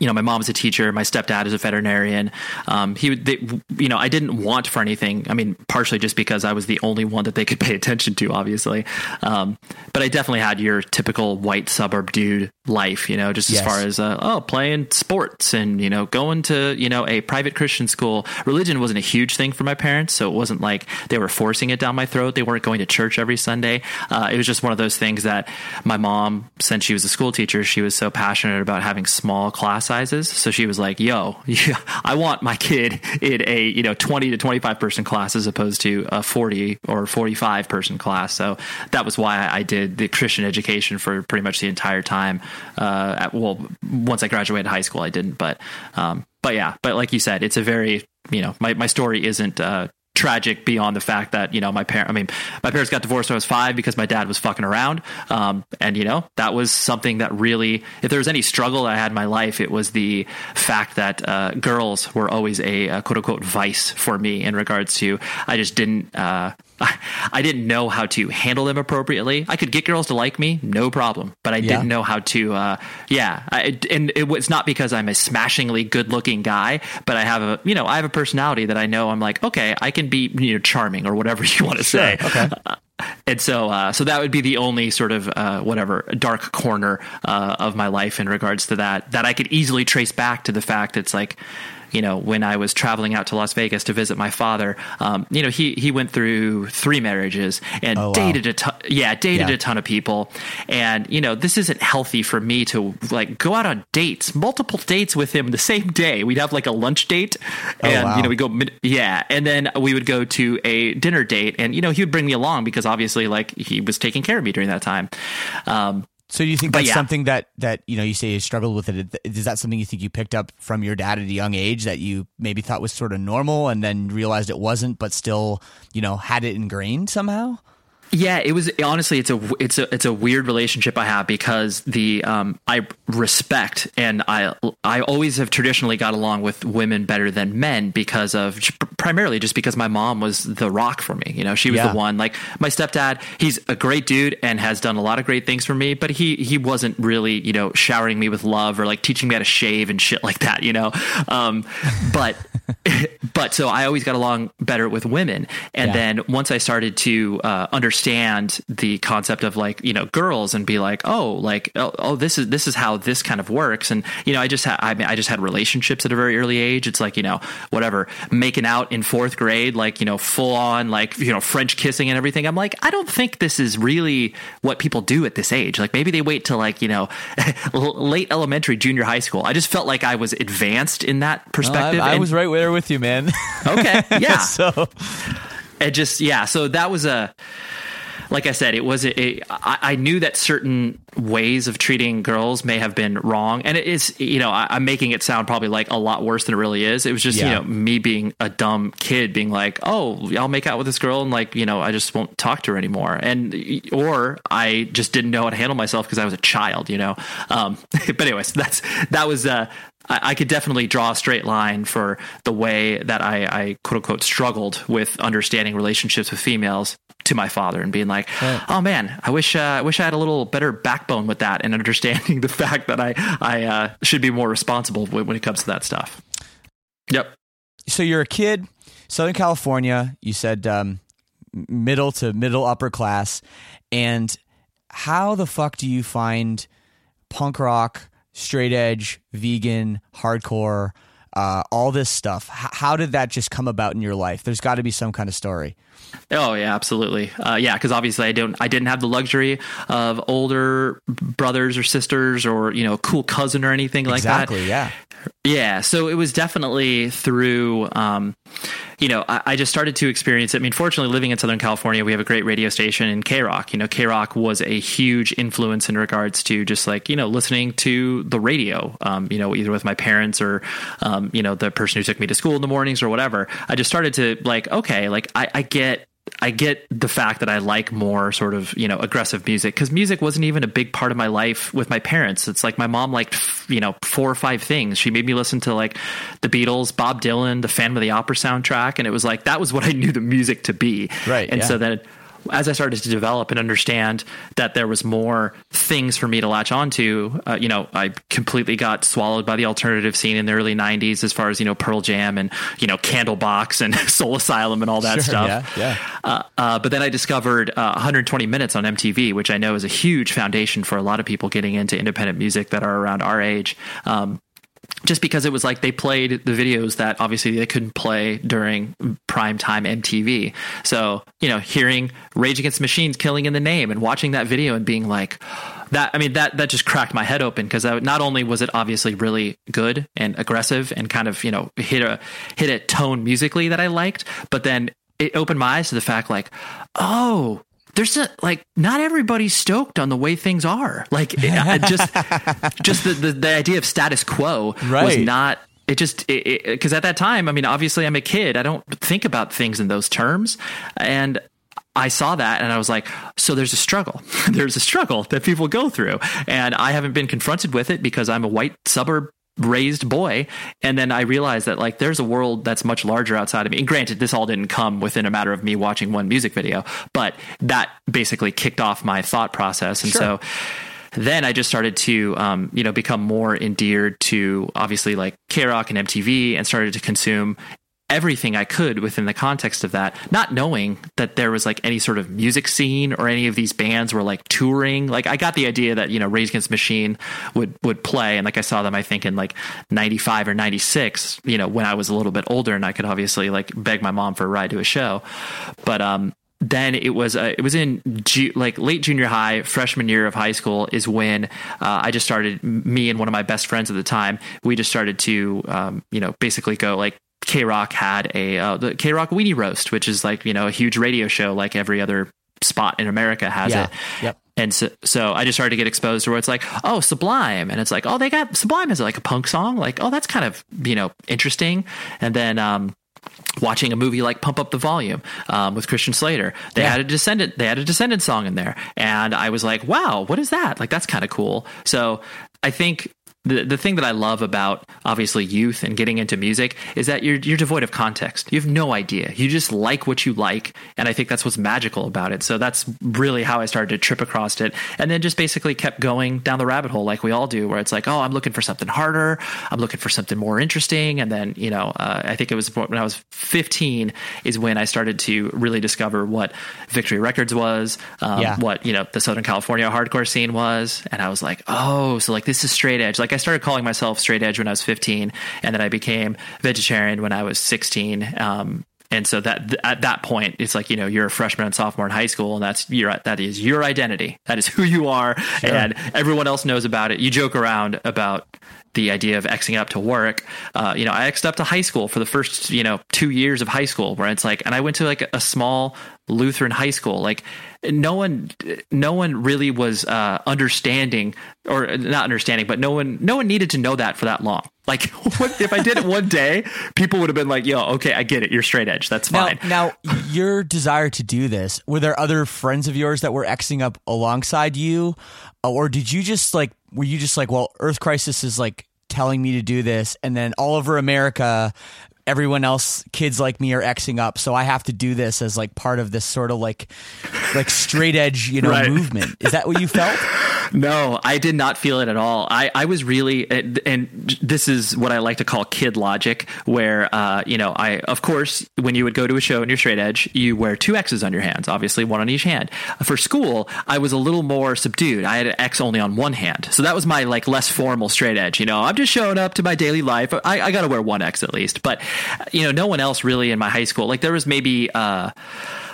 You know, my mom's a teacher. My stepdad is a veterinarian. Um, he, would- they, you know, I didn't want for anything. I mean, partially just because I was the only one that they could pay attention to, obviously. Um, but I definitely had your typical white suburb dude life. You know, just Yes. as far as uh, oh, playing sports and you know going to you know a private Christian school. Religion wasn't a huge thing for my parents, so it wasn't like they were forcing it down my throat. They weren't going to church every Sunday. Uh, it was just one of those things that my mom, since she was a school teacher, she was so passionate about having small class sizes. So she was like, "Yo, yeah, (laughs) I want my kid in a you know twenty to twenty five person class as opposed to a forty or forty five person class." So that was why I did the Christian education for pretty much the entire time. Uh, at, well, once I graduated high school, I didn't, but um, but yeah, but like you said, it's a very you know my my story isn't. Uh, tragic beyond the fact that you know my parent i mean my parents got divorced when i was five because my dad was fucking around. Um, and you know that was something that really if there was any struggle i had in my life it was the fact that uh, girls were always a, uh quote unquote vice for me in regards to i just didn't uh, I, didn't know how to handle them appropriately i could get girls to like me no problem but i Yeah. didn't know how to uh, yeah I, and it was not because i'm a smashingly good looking guy but i have a you know i have a personality that i know i'm like okay i can be you know charming or whatever (laughs) you want to say Okay. and so uh, so that would be the only sort of uh, whatever dark corner uh, of my life in regards to that that I could easily trace back to the fact it's like you know when I was traveling out to Las Vegas to visit my father um, you know he he went through three marriages and Oh, wow. dated a ton yeah dated Yeah. a ton of people and you know this isn't healthy for me to like go out on dates multiple dates with him the same day we'd have like a lunch date and Oh, wow. you know we go yeah and then we would go to a dinner date and you know he would bring me along because obviously like he was taking care of me during that time um So do you think But that's yeah. something that that you know you say you struggled with it? Is that something you think you picked up from your dad at a young age that you maybe thought was sort of normal and then realized it wasn't, but still you know had it ingrained somehow? Yeah, it was honestly it's a it's a it's a weird relationship I have because the um I respect and I I always have traditionally got along with women better than men because of primarily just because my mom was the rock for me. You know, she was Yeah. the one like my stepdad, he's a great dude and has done a lot of great things for me, but he he wasn't really, you know, showering me with love or like teaching me how to shave and shit like that, you know. Um but (laughs) but so I always got along better with women. And Yeah. then once I started to uh, understand the concept of like you know girls and be like oh like oh, oh this is this is how this kind of works and you know I just had I mean I just had relationships at a very early age. It's like you know whatever making out in fourth grade like you know full on like you know French kissing and everything. I'm like I don't think this is really what people do at this age. Like maybe they wait till like you know (laughs) late elementary, junior high school. I just felt like I was advanced in that perspective. I, I and- was right there with you, man. okay. (laughs) Yeah so it just yeah so that was a like i said it was a, a I, I knew that certain ways of treating girls may have been wrong. And it is you know I, i'm making it sound probably like a lot worse than it really is. It was just you know me being a dumb kid being like oh i'll make out with this girl and like you know i just won't talk to her anymore. And or i just didn't know how to handle myself because i was a child you know? Um (laughs) but anyways that's that was uh I, I could definitely draw a straight line for the way that I, I quote unquote struggled with understanding relationships with females to my father and being like, oh man, I wish uh, I wish I had a little better backbone with that and understanding (laughs) the fact that I I uh, should be more responsible when, when it comes to that stuff. Yep. so you're a kid, Southern California. You said um, middle to middle upper class, and how the fuck do you find punk rock, straight edge, vegan, hardcore, uh, all this stuff? H- how did that just come about in your life? There's got to be some kind of story. Oh yeah, absolutely. Uh, yeah, because obviously I don't, I didn't have the luxury of older brothers or sisters or you know a cool cousin or anything like that. exactly. Yeah. Yeah, so it was definitely through, um, you know, I, I just started to experience it. I mean, fortunately, living in Southern California, we have a great radio station in KROQ. You know, KROQ was a huge influence in regards to just like, you know, listening to the radio, um, you know, either with my parents or, um, you know, the person who took me to school in the mornings or whatever. I just started to like, okay, like I, I get I get the fact that I like more sort of, you know, aggressive music because music wasn't even a big part of my life with my parents. It's like my mom liked, you know, four or five things. She made me listen to like the Beatles, Bob Dylan, the Phantom of the Opera soundtrack. And it was like, that was what I knew the music to be. Right, And yeah. so then as I started to develop and understand that there was more things for me to latch onto, uh, you know, I completely got swallowed by the alternative scene in the early '90s, as far as you know, Pearl Jam and you know, Candlebox and (laughs) Soul Asylum and all that Sure, stuff. yeah, yeah. Uh, uh, but then I discovered uh, 120 Minutes on MTV, which I know is a huge foundation for a lot of people getting into independent music that are around our age. Um, just because it was like they played the videos that obviously they couldn't play during prime time MTV. So, you know, hearing Rage Against Machines killing in the name and watching that video and being like, that, I mean, that, that just cracked my head open because not only was it obviously really good and aggressive and kind of, you know, hit a, hit a tone musically that I liked, but then it opened my eyes to the fact like, oh, there's a, like not everybody's stoked on the way things are. Like it, just (laughs) just the, the the idea of status quo was not it just because at that time, I mean, obviously I'm a kid. I don't think about things in those terms, and I saw that and I was like, so there's a struggle. (laughs) there's a struggle that people go through, and I haven't been confronted with it because I'm a white suburb raised boy and then i realized that like there's a world that's much larger outside of me. And granted this all didn't come within a matter of me watching one music video but that basically kicked off my thought process. And so then I just started to, um, you know, become more endeared to obviously like KROQ and MTV and started to consume everything I could within the context of that, not knowing that there was like any sort of music scene or any of these bands were like touring. Like I got the idea that, you know, Rage Against Machine would, would play. And like I saw them, I think in like 95 or 96, you know, when I was a little bit older and I could obviously like beg my mom for a ride to a show. But, um, then it was uh, it was in ju- like late junior high freshman year of high school is when uh, I just started me and one of my best friends at the time we just started to um, you know basically go like KROQ had a uh, the KROQ Weenie Roast which is like you know a huge radio show like every other spot in America has Yeah. it Yep. and so, so I just started to get exposed to where it's like, oh, Sublime. And it's like, oh, they got Sublime as like a punk song. Like, oh, that's kind of, you know, interesting. And then, um, watching a movie like Pump Up the Volume um, with Christian Slater. They Yeah. had a Descendant. They had a Descendant song in there, and I was like, "Wow, what is that? Like, that's kind of cool." So I think. The, the thing that I love about obviously youth and getting into music is that you're you're devoid of context. You have no idea. You just like what you like, and I think that's what's magical about it. So that's really how I started to trip across it, and then just basically kept going down the rabbit hole like we all do, where it's like, oh, I'm looking for something harder. I'm looking for something more interesting, and then you know, uh, I think it was when I was 15 is when I started to really discover what Victory Records was, um, Yeah. what you know the Southern California hardcore scene was, and I was like, oh, so like this is straight edge. Like I started calling myself straight edge when I was 15, and then I became vegetarian when I was 16. Um, and so that th- at that point, it's like you know you're a freshman and sophomore in high school, and that's your that is your identity. That is who you are, and everyone else knows about it. You joke around about the idea of Xing up to work. Uh, you know, I Xed up to high school for the first, you know, two years of high school where it's like, and I went to like a small Lutheran high school. Like no one, no one really was, uh, understanding or not understanding, but no one, no one needed to know that for that long. Like (laughs) what, if I did it one day, people would have been like, yo, okay, I get it. You're straight edge. That's Now, fine. now, your desire to do this, were there other friends of yours that were Xing up alongside you? Or did you just like, were you just like, well, Earth Crisis is like telling me to do this, and then all over America, everyone else, kids like me, are xing up. So I have to do this as like part of this sort of like like straight edge, you know, Right. movement. Is that what you felt? No, I did not feel it at all. I, I was really, and this is what I like to call kid logic, where, uh, you know, I, of course, when you would go to a show and you're straight edge, you wear two X's on your hands, obviously one on each hand. For school, I was a little more subdued. I had an X only on one hand. So that was my like less formal straight edge. You know, I'm just showing up to my daily life. I, I got to wear one X at least. But, you know, no one else really in my high school, like there was maybe, uh,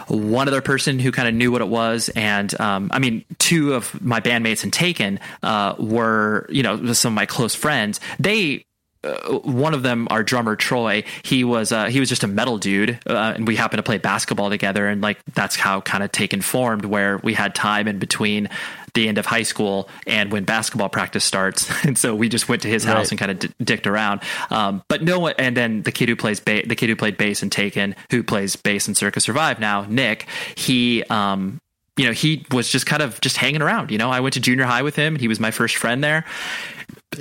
one other person who kind of knew what it was, and um, I mean, two of my bandmates in Taken uh, were, you know, some of my close friends. They uh, one of them, our drummer Troy, he was uh, he was just a metal dude, uh, and we happened to play basketball together, and like that's how kind of Taken formed, where we had time in between the end of high school and when basketball practice starts, (laughs) and so we just went to his house Right. and kind of d- dicked around. Um, but no one, and then the kid who plays ba- the kid who played bass in Taken, who plays bass in Circa Survive now, Nick, he. Um, you know, he was just kind of just hanging around. You know, I went to junior high with him. And he was my first friend there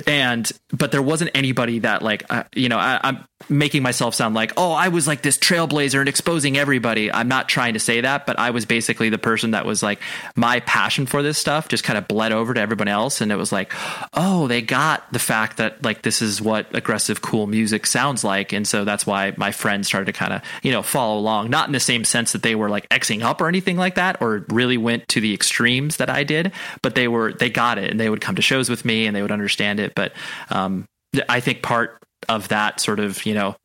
and but there wasn't anybody that like uh, you know I, i'm making myself sound like oh i was like this trailblazer and exposing everybody. I'm not trying to say that but i was basically the person that was like my passion for this stuff just kind of bled over to everyone else. And it was like oh they got the fact that like this is what aggressive cool music sounds like. And so that's why my friends started to kind of you know follow along. Not in the same sense that they were like xing up or anything like that or really went to the extremes that i did but they were they got it. And they would come to shows with me and they would understand it but um i think part of that sort of you know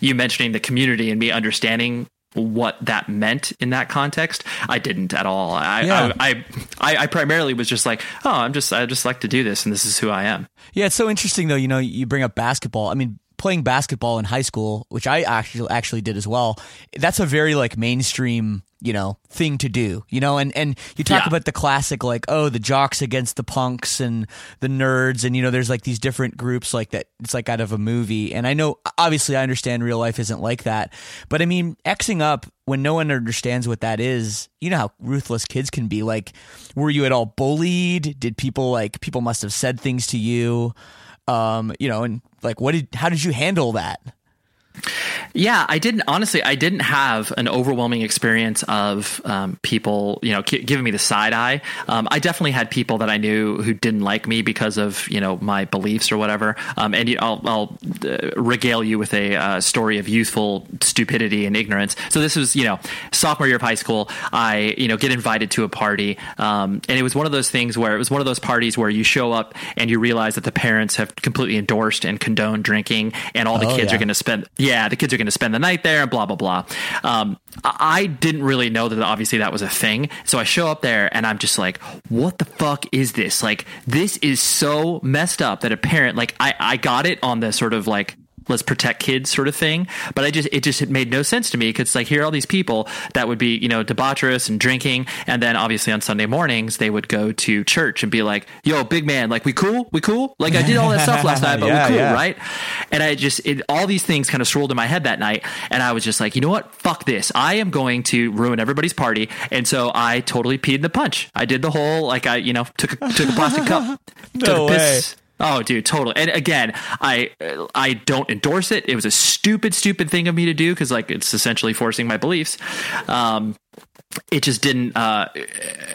you mentioning the community and me understanding what that meant in that context i didn't at all i Yeah. I, I i primarily was just like oh i'm just i just like to do this and this is who i am Yeah, it's so interesting though. You know, you bring up basketball. I mean, playing basketball in high school, which I actually actually did as well. That's a very like mainstream, you know, thing to do. You know, and and you talk Yeah. about the classic like, oh, the jocks against the punks and the nerds, and you know, there's like these different groups like that. It's like out of a movie. And I know, obviously, I understand real life isn't like that, but I mean, xing up when no one understands what that is. You know how ruthless kids can be. Like, were you at all bullied? Did people like people must have said things to you? Um you know and like what did how did you handle that Yeah, I didn't honestly. I didn't have an overwhelming experience of um, people, you know, giving me the side eye. Um, I definitely had people that I knew who didn't like me because of you know my beliefs or whatever. Um, and you I'll, I'll uh, regale you with a uh, story of youthful stupidity and ignorance. So this was you know sophomore year of high school. I you know get invited to a party, um, and it was one of those things where it was one of those parties where you show up and you realize that the parents have completely endorsed and condoned drinking, and all the Oh, kids yeah. are going to spend yeah the kids are going to spend the night there and blah blah blah. Um, I I didn't really know that obviously that was a thing. So I show up there and I'm just like what the fuck is this? Like this is so messed up that a parent like I I got it on the sort of like let's protect kids sort of thing. But i just it just it made no sense to me because like here are all these people that would be you know debaucherous and drinking. And then obviously on sunday mornings they would go to church and be like yo big man like we cool? We cool? Like i did all that stuff last night but (laughs) Yeah, we cool yeah. right? And i just it, all these things kind of swirled in my head that night. And i was just like you know what? Fuck this. I am going to ruin everybody's party. And so i totally peed in the punch. I did the whole like i you know took a, took a plastic cup (laughs) took No a piss Oh, dude, totally. And again, I I don't endorse it. It was a stupid, stupid thing of me to do because like it's essentially forcing my beliefs. Um, it just didn't. Uh,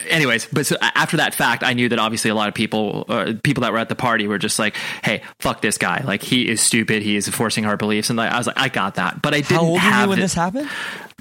anyways, but so after that fact, I knew that obviously a lot of people, uh, people that were at the party, were just like, "Hey, fuck this guy! Like he is stupid. He is forcing our beliefs." And I was like, "I got that," but I didn't how old were have you when it- this happened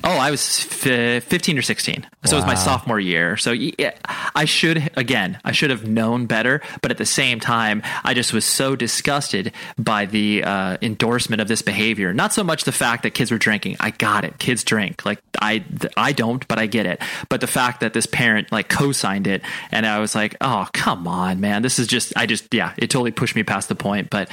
Oh, I was f- 15 or 16. So it was my sophomore year. So yeah, I should, again, I should have known better. But at the same time, I just was so disgusted by the uh, endorsement of this behavior. Not so much the fact that kids were drinking. I got it. Kids drink. Like I, I don't, but I get it. But the fact that this parent like co-signed it and I was like, oh, come on, man. This is just, I just, yeah, it totally pushed me past the point. But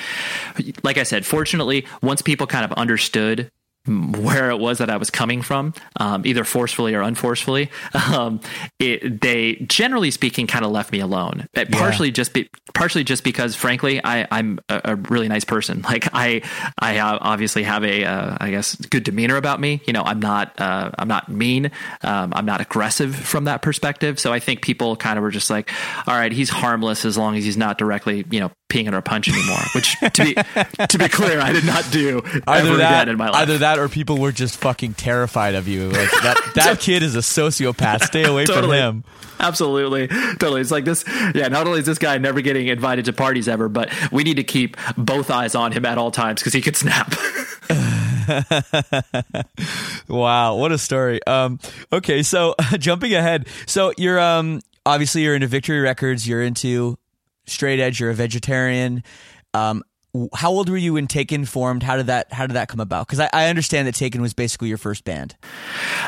like I said, fortunately, once people kind of understood where it was that I was coming from, um, either forcefully or unforcefully, um, it, they generally speaking kind of left me alone. Uh, Partially just be, partially just because, frankly, I, I'm a, a really nice person. (laughs) Like I, I uh, obviously have a, uh, I guess, good demeanor about me. You know, I'm not, uh, I'm not mean. Um, I'm not aggressive from that perspective. So I think people kind of were just like, all right, he's harmless as long as he's not directly, you know, peeing in our punch anymore. Which, to be to be clear, I did not do Either that, in my life. either that, or people were just fucking terrified of you. Like that, that (laughs) kid is a sociopath. Stay away from him. Absolutely. Totally. It's like this. Yeah. Not only is this guy never getting invited to parties ever, but we need to keep both eyes on him at all times because he could snap. (laughs) Wow, what a story. Um, okay, so (laughs) jumping ahead, so you're um obviously you're into Victory Records, you're into straight edge, you're a vegetarian. Um, how old were you when Taken formed? How did that how did that come about? Because I, I understand that Taken was basically your first band.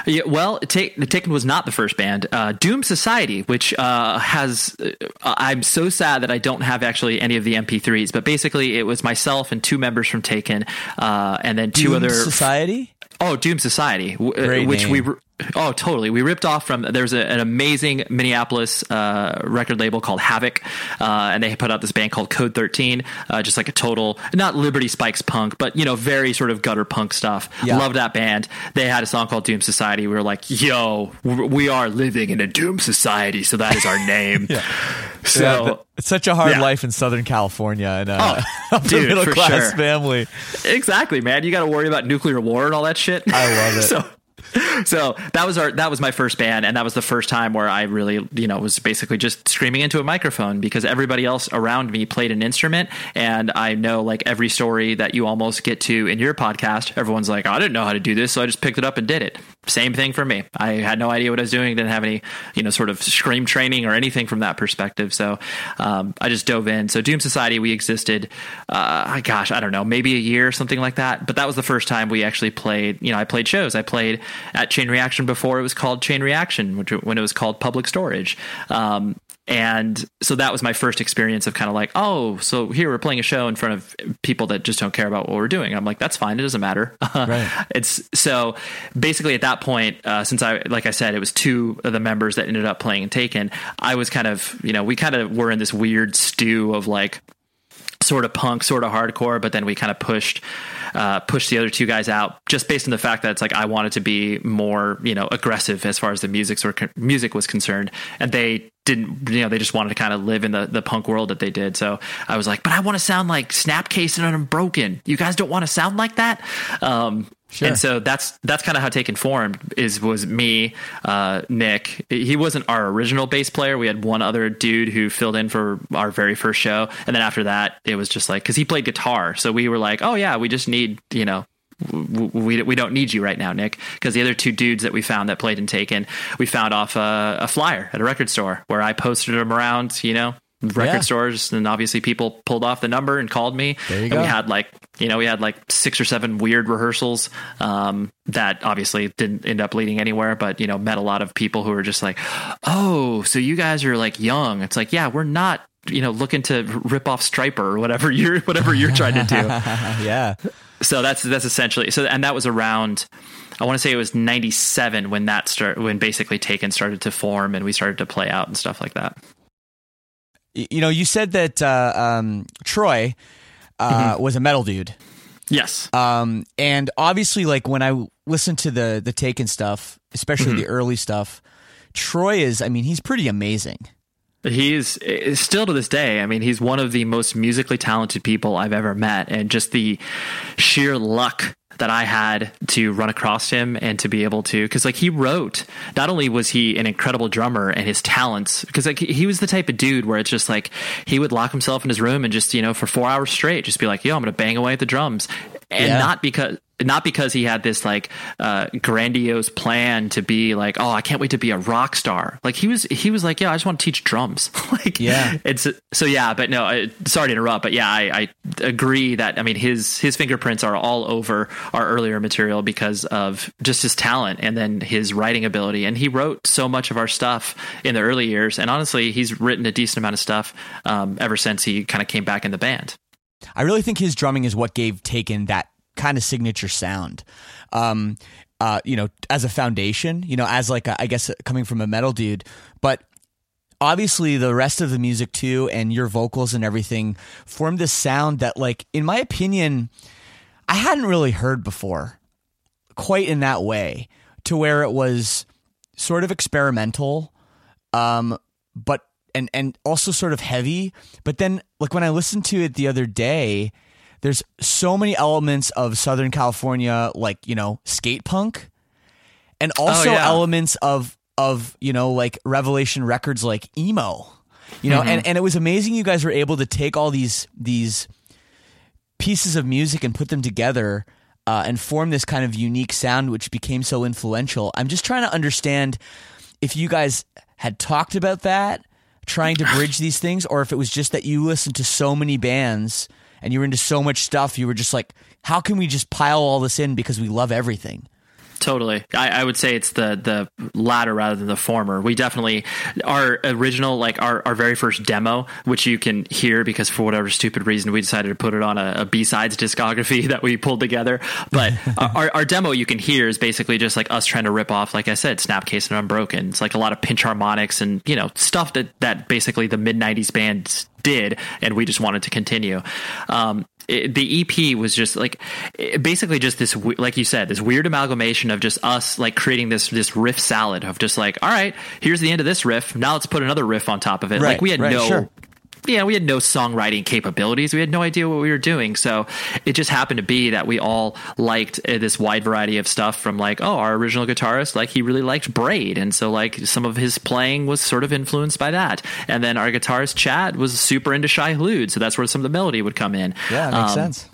Yeah, well, Ta- Taken was not the first band. Uh, Doom Society, which uh, has, uh, I'm so sad that I don't have actually any of the MP3s, but basically it was myself and two members from Taken, uh, and then two Doom other. Society. Oh, Doom Society, w- uh, which name. we oh totally. We ripped off from. There's a, an amazing Minneapolis uh, record label called Havoc, uh, and they put out this band called Code 13, uh, just like a total, not Liberty Spikes punk, but you know, very sort of gutter punk stuff. Yeah. Loved that band. They had a song called Doom Society. We were like, "Yo, we are living in a Doom Society," so that is our name. (laughs) So. Yeah, it's such a hard yeah. life in Southern California and uh, Oh, (laughs) dude, middle class sure. family. exactly, man. You got to worry about nuclear war and all that shit. I love it. (laughs) so, so that was our that was my first band, and that was the first time where I really, you know, was basically just screaming into a microphone because everybody else around me played an instrument, and I know like every story that you almost get to in your podcast, everyone's like, I didn't know how to do this, so I just picked it up and did it. Same thing for me. I had no idea what I was doing. Didn't have any, you know, sort of scream training or anything from that perspective. So um, I just dove in. So Doom Society, we existed, uh, gosh, I don't know, maybe a year, or something like that. But that was the first time we actually played. You know, I played shows. I played at Chain Reaction before it was called Chain Reaction, which when it was called Public Storage. Um, and so that was my first experience of kind of like, oh, so here we're playing a show in front of people that just don't care about what we're doing. I'm like, that's fine. It doesn't matter. (laughs) Right. it's so basically at that point, uh, since I, like I said, it was two of the members that ended up playing and taken. I was kind of, you know, we kind of were in this weird stew of like, sort of punk, sort of hardcore, but then we kind of pushed uh, pushed the other two guys out just based on the fact that it's like I wanted to be more you know aggressive as far as the music or music was concerned, and they didn't you know they just wanted to kind of live in the the punk world that they did. So I was like, but I want to sound like Snapcase and Unbroken. You guys don't want to sound like that. Um, Sure. And so that's that's kind of how Taken formed. Is was me, uh, Nick. He wasn't our original bass player. We had one other dude who filled in for our very first show, and then after that, it was just like because he played guitar. So we were like, oh yeah, we just need you know. We, we don't need you right now, Nick, because the other two dudes that we found that played in Taken, we found off a, a flyer at a record store where I posted them around, you know, record Yeah. stores, and obviously people pulled off the number and called me. There you and go. we had like you know we had like six or seven weird rehearsals um, that obviously didn't end up leading anywhere but you know met a lot of people who were just like oh so you guys are like young it's like yeah we're not you know looking to rip off Stryper or whatever (laughs) you're whatever you're trying to do (laughs) yeah. so that's that's essentially so and that was around I want to say it was 97 when that start when basically Taken started to form and we started to play out and stuff like that. You know, you said that uh, um, Troy uh, Mm-hmm. was a metal dude. Yes. Um, and obviously, like when I listen to the the Taken stuff, especially Mm-hmm. the early stuff, Troy is. I mean, he's pretty amazing. He's still to this day. I mean, he's one of the most musically talented people I've ever met, and just the sheer luck that I had to run across him and to be able to, because like he wrote. Not only was he an incredible drummer and his talents, because like he was the type of dude where it's just like he would lock himself in his room and just you know for four hours straight just be like, "Yo, I'm gonna bang away at the drums," and Yeah. not because not because he had this like uh, grandiose plan to be like, oh, I can't wait to be a rock star. Like he was, he was like, yeah, I just want to teach drums. (laughs) like, Yeah. it's so yeah. But no, I, sorry to interrupt, but yeah, I, I agree that I mean his his fingerprints are all over our earlier material because of just his talent and then his writing ability. And he wrote so much of our stuff in the early years. And honestly, he's written a decent amount of stuff um, ever since he kind of came back in the band. I really think his drumming is what gave Taken that kind of signature sound. Um, uh, you know, as a foundation, you know, as like a, I guess coming from a metal dude, but obviously the rest of the music too, and your vocals and everything formed this sound that, like, in my opinion, I hadn't really heard before, quite in that way, to where it was sort of experimental, um, but and and also sort of heavy. But then, like when I listened to it the other day, there's so many elements of Southern California, like you know, skate punk, and also yeah. elements of of you know, like Revelation Records, like emo. You know, and and it was amazing you guys were able to take all these these pieces of music and put them together uh, and form this kind of unique sound, which became so influential. I'm just trying to understand if you guys had talked about that, trying to bridge these things, or if it was just that you listened to so many bands and you were into so much stuff, you were just like, how can we just pile all this in because we love everything? Totally. I, I would say it's the the latter rather than the former. We definitely our original like our, our very first demo, which you can hear because for whatever stupid reason we decided to put it on a, a B sides discography (laughs) that we pulled together. But (laughs) our, our demo you can hear is basically just like us trying to rip off, like I said, Snapcase and Unbroken. It's like a lot of pinch harmonics and you know stuff that that basically the mid '90s bands did, and we just wanted to continue. Um, it, the EP was just like basically just this, like you said, this weird amalgamation of just us like creating this this riff salad of just like, all right, here's the end of this riff. Now let's put another riff on top of it. Right, like we had right, no. sure. Yeah, we had no songwriting capabilities. We had no idea what we were doing. So it just happened to be that we all liked uh, this wide variety of stuff from like, oh, our original guitarist, like he really liked Braid. And so like some of his playing was sort of influenced by that. And then our guitarist Chad was super into Shai Hulud. So that's where some of the melody would come in. Yeah, makes Um, sense.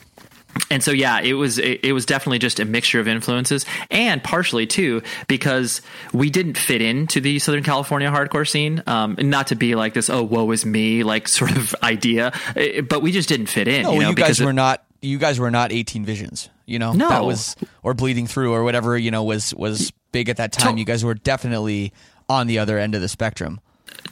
And so yeah it was it, it was definitely just a mixture of influences and partially too because we didn't fit into the southern california hardcore scene um not to be like this oh woe is me like (laughs) sort of idea eh, but we just didn't fit in No, you know you guys were not. You guys were not 18 Visions. You know, No. that was or Bleeding Through or whatever you know was was big at that time. To- You guys were definitely on the other end of the spectrum.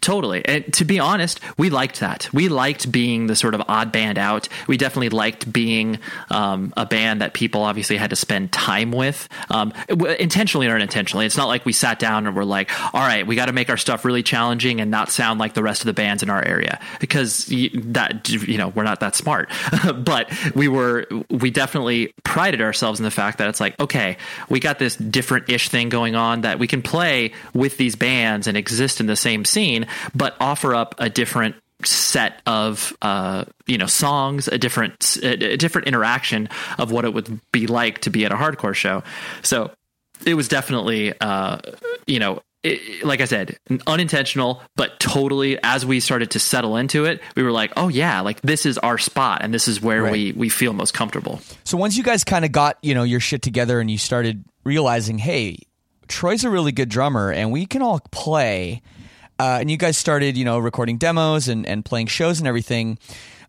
Totally. And to be honest, we liked that. We liked being the sort of odd band out. We definitely liked being um, a band that people obviously had to spend time with, um, intentionally or unintentionally. It's not like we sat down and were like, all right, we got to make our stuff really challenging and not sound like the rest of the bands in our area because that, you know, we're not that smart. (laughs) but we were, we definitely prided ourselves in the fact that it's like, okay, we got this different ish thing going on that we can play with these bands and exist in the same scene, but offer up a different set of uh, you know songs, a different a, a different interaction of what it would be like to be at a hardcore show. So it was definitely uh, you know. It, like I said, unintentional, but totally. As we started to settle into it, we were like, "Oh yeah, like this is our spot, and this is where Right. we we feel most comfortable." So once you guys kind of got you know your shit together and you started realizing, hey, Troy's a really good drummer and we can all play, uh, and you guys started you know recording demos and and playing shows and everything.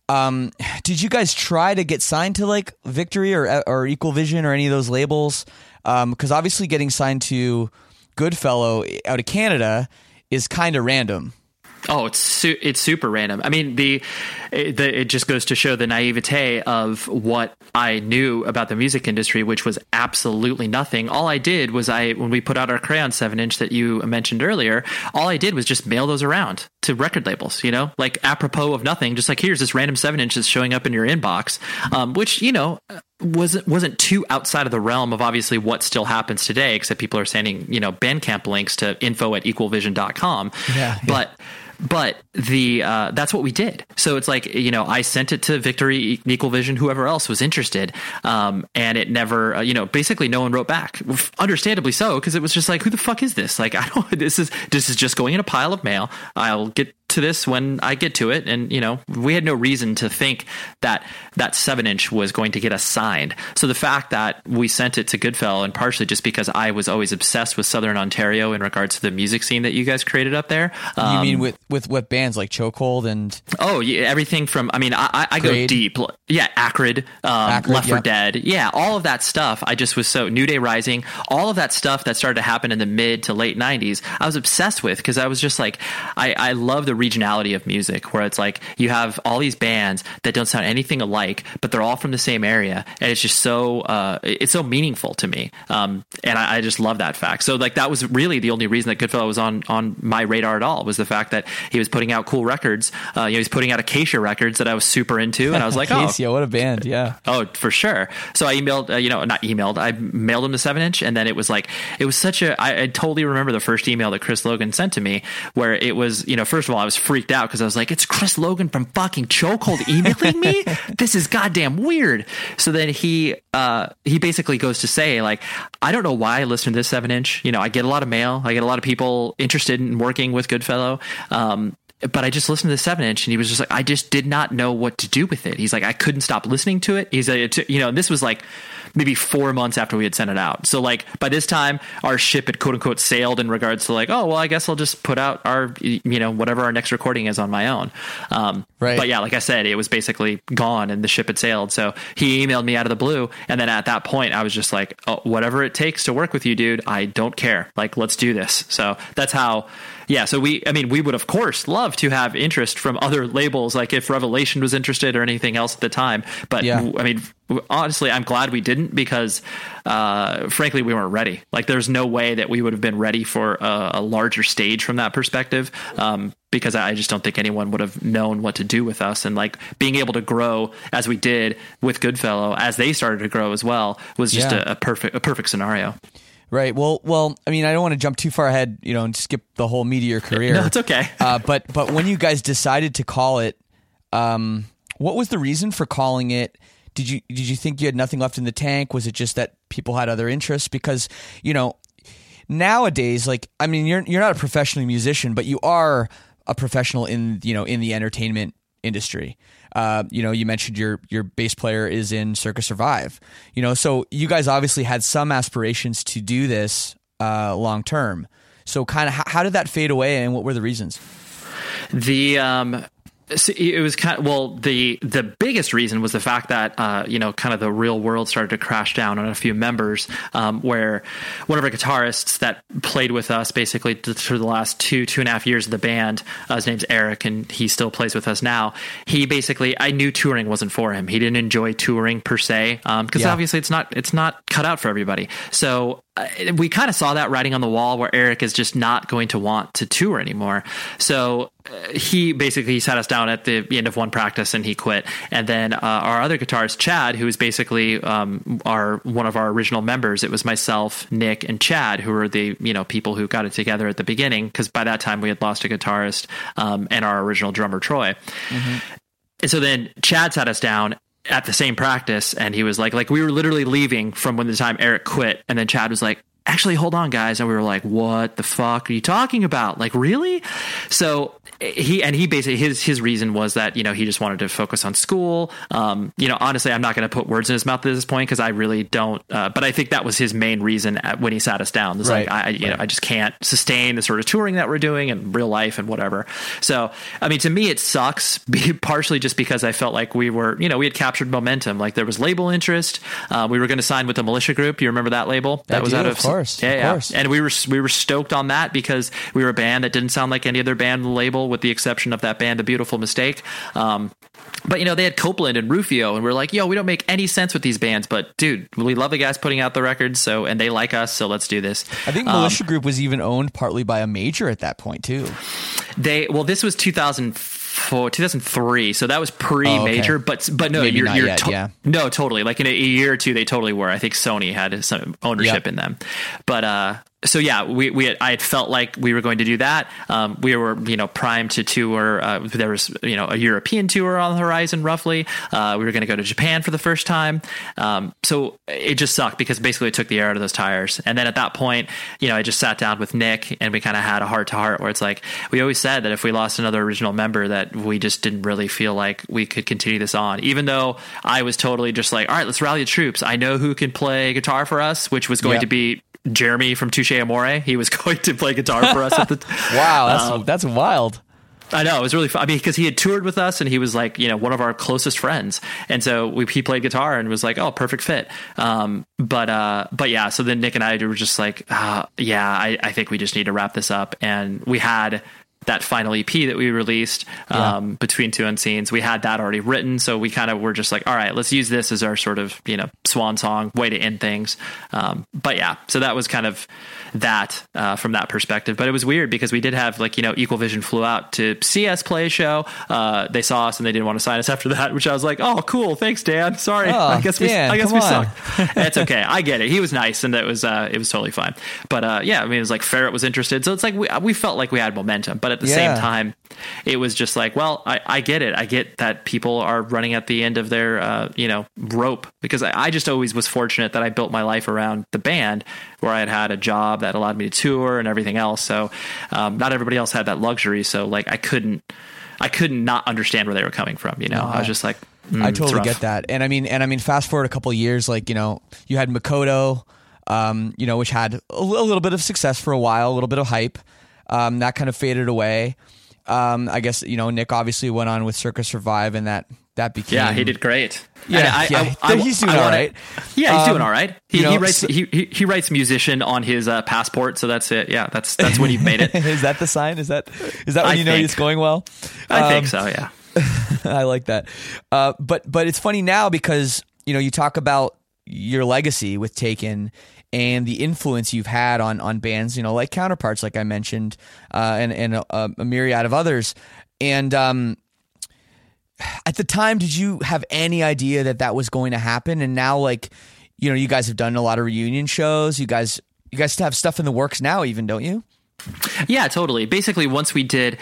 Um, did you guys try to get signed to like Victory or or Equal Vision or any of those labels? Because obviously getting signed to Goodfellow out of Canada is kind of random. Oh, it's su- it's super random. I mean, the it, the it just goes to show the naivete of what I knew about the music industry, which was absolutely nothing. All I did was I when we put out our crayon seven inch that you mentioned earlier, all I did was just mail those around to record labels. You know, like apropos of nothing, just like here's this random seven inch that's showing up in your inbox, um, which you know wasn't wasn't too outside of the realm of obviously what still happens today, except people are sending you know Bandcamp links to info at equalvision.com. Yeah, yeah. but but the uh, that's what we did. So it's like you know I sent it to Victory, Equal Vision, whoever else was interested, um, and it never uh, you know basically no one wrote back. Understandably so, because it was just like who the fuck is this? Like (laughs) I don't this is this is just going in a pile of mail. I'll get to this when I get to it, and you know we had no reason to think that that seven inch was going to get us signed. So the fact that we sent it to Goodfell and partially just because I was always obsessed with Southern Ontario in regards to the music scene that you guys created up there. You um, mean with with what bands like Chokehold and Oh, yeah, everything from. I mean, I, I, I go deep. Yeah, Acrid, um, Acrid, Left for. Dead. Yeah, all of that stuff. I just was so New Day Rising. All of that stuff that started to happen in the mid to late '90s. I was obsessed with because I was just like, I, I love the regionality of music, where it's like you have all these bands that don't sound anything alike, but they're all from the same area, and it's just so uh, it's so meaningful to me. Um, and I, I just love that fact. So like that was really the only reason that Goodfellow was on on my radar at all was the fact that he was putting out cool records. Uh, you know, he's putting out Acacia records that I was super into, and I was like, (laughs) oh, what a band, yeah. Oh, for sure. So I emailed, uh, you know, not emailed. I mailed him the seven inch, and then it was like it was such a. I, I totally remember the first email that Chris Logan sent to me, where it was, you know, first of all, I was was freaked out because I was like, it's Chris Logan from fucking Chokehold emailing me. (laughs) this is goddamn weird. So then he uh, he basically goes to say like, I don't know why I listen to this seven inch. You know, I get a lot of mail. I get a lot of people interested in working with Goodfellow. Um, but I just listened to the seven inch and he was just like, I just did not know what to do with it. He's like, I couldn't stop listening to it. He's like, you know, this was like maybe four months after we had sent it out. So like by this time our ship had quote unquote sailed in regards to like, oh, well, I guess I'll just put out our, you know, whatever our next recording is on my own. Um, Right. But yeah, like I said, it was basically gone and the ship had sailed. So he emailed me out of the blue. And then at that point I was just like, oh, whatever it takes to work with you, dude, I don't care. Like, let's do this. So that's how, yeah. So we, I mean, we would of course love to have interest from other labels, like if Revelation was interested or anything else at the time. But Yeah. I mean, honestly, I'm glad we didn't because, uh, frankly, we weren't ready. Like, there's no way that we would have been ready for a, a larger stage from that perspective. Um, because I just don't think anyone would have known what to do with us. And like being able to grow as we did with Goodfellow, as they started to grow as well, was just Yeah. a, a perfect, a perfect scenario. Right. Well, well. I mean, I don't want to jump too far ahead, you know, and skip the whole meteor (laughs) career. No, it's okay. (laughs) uh, but but when you guys decided to call it, um, what was the reason for calling it? Did you did you think you had nothing left in the tank? Was it just that people had other interests? Because you know, nowadays, like I mean, you're you're not a professional musician, but you are a professional in you know in the entertainment industry. Uh, you know, you mentioned your your bass player is in Circa Survive. You know, so you guys obviously had some aspirations to do this uh, long term. So, kind of, how, how did that fade away, and what were the reasons? The um so it was kind of, well the the biggest reason was the fact that uh you know kind of the real world started to crash down on a few members um where one of our guitarists that played with us basically th- through the last two two and a half years of the band uh, his name's Eric and he still plays with us now he basically I knew touring wasn't for him he didn't enjoy touring per se um because Yeah. obviously it's not it's not cut out for everybody so uh, we kind of saw that writing on the wall where Eric is just not going to want to tour anymore. So he basically sat us down at the end of one practice and he quit. And then uh, our other guitarist, Chad, who is basically um, our one of our original members, it was myself, Nick, and Chad who were the you know people who got it together at the beginning because by that time we had lost a guitarist um, and our original drummer Troy. And so then Chad sat us down at the same practice and he was like like we were literally leaving from when the time Eric quit. And then Chad was like actually hold on guys. And we were like what the fuck are you talking about? Like really? So he and he basically his his reason was that you know he just wanted to focus on school. Um you know honestly i'm not going to put words in his mouth at this point because i really don't uh, but i think that was his main reason at, when he sat us down. It's Right, like i you know i just can't sustain the sort of touring that we're doing in real life and whatever. So i mean to me it sucks (laughs) partially just because i felt like we were you know we had captured momentum. Like there was label interest. Uh, we were going to sign with the militia group. You remember that label? That I was do, out of of course, yeah, of yeah. and we were we were stoked on that because we were a band that didn't sound like any other band on the label, with the exception of that band, The Beautiful Mistake. Um, but you know, they had Copeland and Rufio, and we are like, yo, we don't make any sense with these bands, but dude, we love the guys putting out the records, so and they like us, so let's do this. I think Um, Militia Group was even owned partly by a major at that point too. They well, this was 2004, 2003, so that was pre-major, Oh, okay. but but no, Maybe you're, not you're yet, to- yeah. no, totally. Like in a, a year or two, they totally were. I think Sony had some ownership Yep. in them, but uh, so yeah, we we had, I had felt like we were going to do that. Um, we were you know primed to tour. Uh, there was you know a European tour on the horizon, roughly. Uh, we were going to go to Japan for the first time. Um, so it just sucked because basically it took the air out of those tires. And then at that point, you know, I just sat down with Nick and we kind of had a heart to heart where it's like we always said that if we lost another original member, that we just didn't really feel like we could continue this on. Even though I was totally just like, all right, let's rally the troops. I know who can play guitar for us, which was going Yep. to be Jeremy from Touche Amore. He was (laughs) going to play guitar for us at the (laughs) Wow, that's Um, that's wild. I know it was really fun. I mean, because he had toured with us and he was like, you know, one of our closest friends, and so we, he played guitar and was like, oh, perfect fit. Um, but uh, but yeah, so then Nick and I were just like, uh, yeah, I, I think we just need to wrap this up, and we had that final EP that we released um, Between Two Unseens. We had that already written, so we kind of were just like, all right, let's use this as our sort of you know swan song way to end things. Um, but yeah, so that was kind of that uh, from that perspective. But it was weird because we did have like you know Equal Vision flew out to see us play a show. Uh, they saw us and they didn't want to sign us after that, which I was like, oh cool, thanks Dan. Sorry, Oh, I guess we Dan, I guess we on. suck. (laughs) it's okay. I get it. He was nice and that was uh, it was totally fine. But uh, yeah, I mean it was like Ferret was interested, so it's like we we felt like we had momentum. But at the Yeah. same time, it was just like, well, I, I get it. I get that people are running at the end of their, uh, you know, rope because I, I just always was fortunate that I built my life around the band where I had had a job that allowed me to tour and everything else. So, um, not everybody else had that luxury. So like, I couldn't, I couldn't not understand where they were coming from. You know, I was just like, mm, I totally get that, and I mean, and I mean, fast forward a couple of years, like you know, you had Makoto, um, you know, which had a little bit of success for a while, a little bit of hype, um, that kind of faded away. Um, I guess you know, Nick obviously went on with Circa Survive, and that that became Yeah, he did great. Yeah, I, yeah. I, I, He's doing all. Yeah, he's Um, doing all right. He, you know, he writes so- he, he he writes musician on his uh, passport, so that's it. Yeah, that's that's when you've made it. (laughs) is that the sign? Is that is that when you know think. it's going well? I Um, think so. Yeah. (laughs) I like that. Uh, but but it's funny now because you know you talk about your legacy with Taken and the influence you've had on on bands, you know, like Counterparts, like I mentioned, uh, and and a, a myriad of others. And um, at the time, did you have any idea that that was going to happen? And now, like, you know, you guys have done a lot of reunion shows. You guys you guys have stuff in the works now, even don't you? Yeah, totally. Basically, once we did,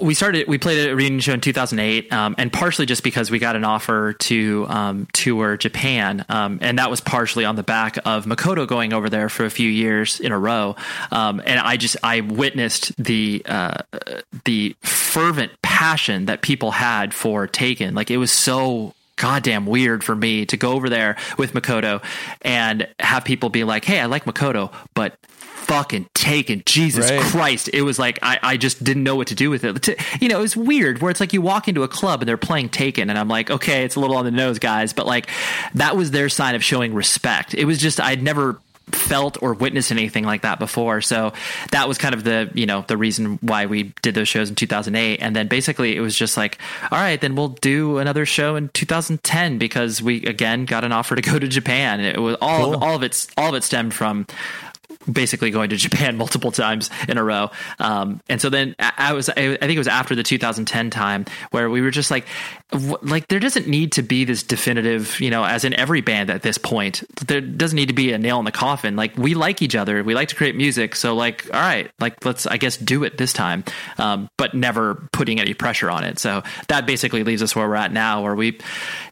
we started. We played a reunion show in 2008, um, and partially just because we got an offer to um, tour Japan, um, and that was partially on the back of Makoto going over there for a few years in a row. Um, and I just I witnessed the uh, the fervent passion that people had for Taken. Like it was so goddamn weird for me to go over there with Makoto and have people be like, "Hey, I like Makoto, but." Fucking taken, Jesus Right. Christ! It was like I, I just didn't know what to do with it. You know, it was weird where it's like you walk into a club and they're playing Taken, and I'm like, okay, it's a little on the nose, guys, but like that was their sign of showing respect. It was just I'd never felt or witnessed anything like that before. So that was kind of the, you know, the reason why we did those shows in 2008. And then basically it was just like, all right, then we'll do another show in 2010 because we again got an offer to go to Japan. It was all, Cool. all of it's, all of it stemmed from basically going to Japan (laughs) multiple times in a row. Um, and so then I was, I think it was after the 2010 time where we were just like, like there doesn't need to be this definitive, you know, as in every band at this point, there doesn't need to be a nail in the coffin. Like we like each other, we like to create music. So like, all right, like let's, I guess, do it this time, um, but never putting any pressure on it. So that basically leaves us where we're at now, where we,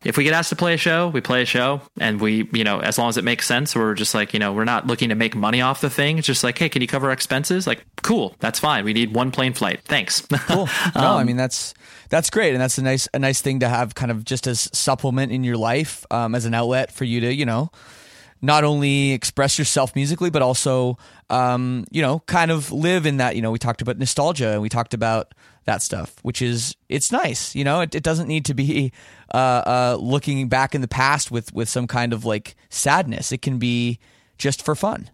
if we get asked to play a show, we play a show, and we, you know, as long as it makes sense, we're just like, you know, we're not looking to make money off the thing. It's just like, hey, can you cover our expenses? Like, cool, that's fine. We need one plane flight. Thanks. (laughs) Cool. No, I mean that's that's great, and that's a nice a nice thing to have, kind of just as supplement in your life, um, as an outlet for you to you know, not only express yourself musically, but also um, you know, kind of live in that. You know, we talked about nostalgia and we talked about that stuff, which is it's nice. You know, it, it doesn't need to be (laughs) uh, uh, looking back in the past with with some kind of like sadness. It can be just for fun.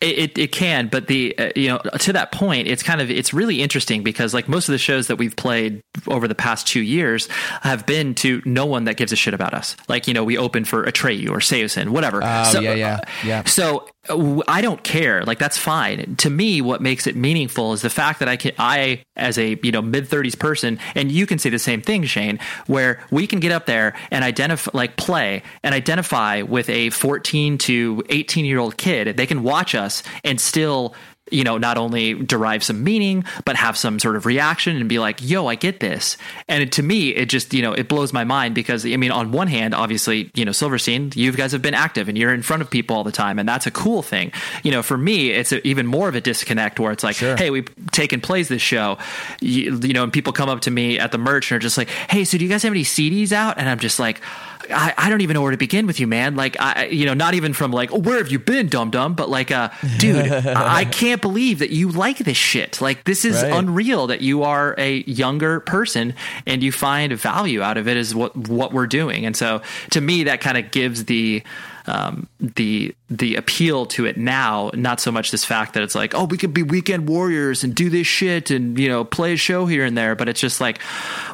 It, it, it can, but the uh, you know to that point, it's kind of it's really interesting because like most of the shows that we've played over the past two years have been to no one that gives a shit about us. Like you know we open for Atreyu or Saosin, whatever. Oh, so, yeah, yeah, yeah. So I don't care. Like that's fine. To me, what makes it meaningful is the fact that I can I as a you know mid thirties person, and you can say the same thing, Shane, where we can get up there and identify like play and identify with a fourteen to eighteen year old kid. They can watch us and still you know, not only derive some meaning, but have some sort of reaction and be like, yo, I get this. And it, to me, it just, you know, it blows my mind because, I mean, on one hand, obviously, you know, Silverstein, you guys have been active and you're in front of people all the time. And that's a cool thing. You know, for me, it's a, even more of a disconnect where it's like, Sure. hey, we've taken plays this show, you, you know, and people come up to me at the merch and are just like, hey, so do you guys have any CDs out? And I'm just like, I, I don't even know where to begin with you, man. Like, I, you know, not even from like, oh, where have you been, dum dum? But like, uh, dude, (laughs) I, I can't believe that you like this shit. Like, this is Right. unreal that you are a younger person and you find value out of it is what what we're doing. And so, to me, that kind of gives the um, the the appeal to it now, not so much this fact that it's like, oh, we could be weekend warriors and do this shit and you know play a show here and there, but it's just like,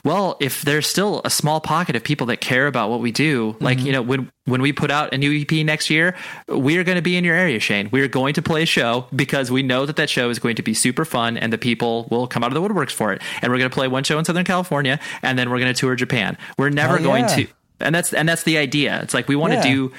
well, if there's still a small pocket of people that care about what we do, like you know when when we put out a new EP next year, we are going to be in your area, Shane. We are going to play a show because we know that that show is going to be super fun and the people will come out of the woodworks for it. And we're going to play one show in Southern California and then we're going to tour Japan. We're never going yeah. to and that's and that's the idea. It's like we want to Yeah. do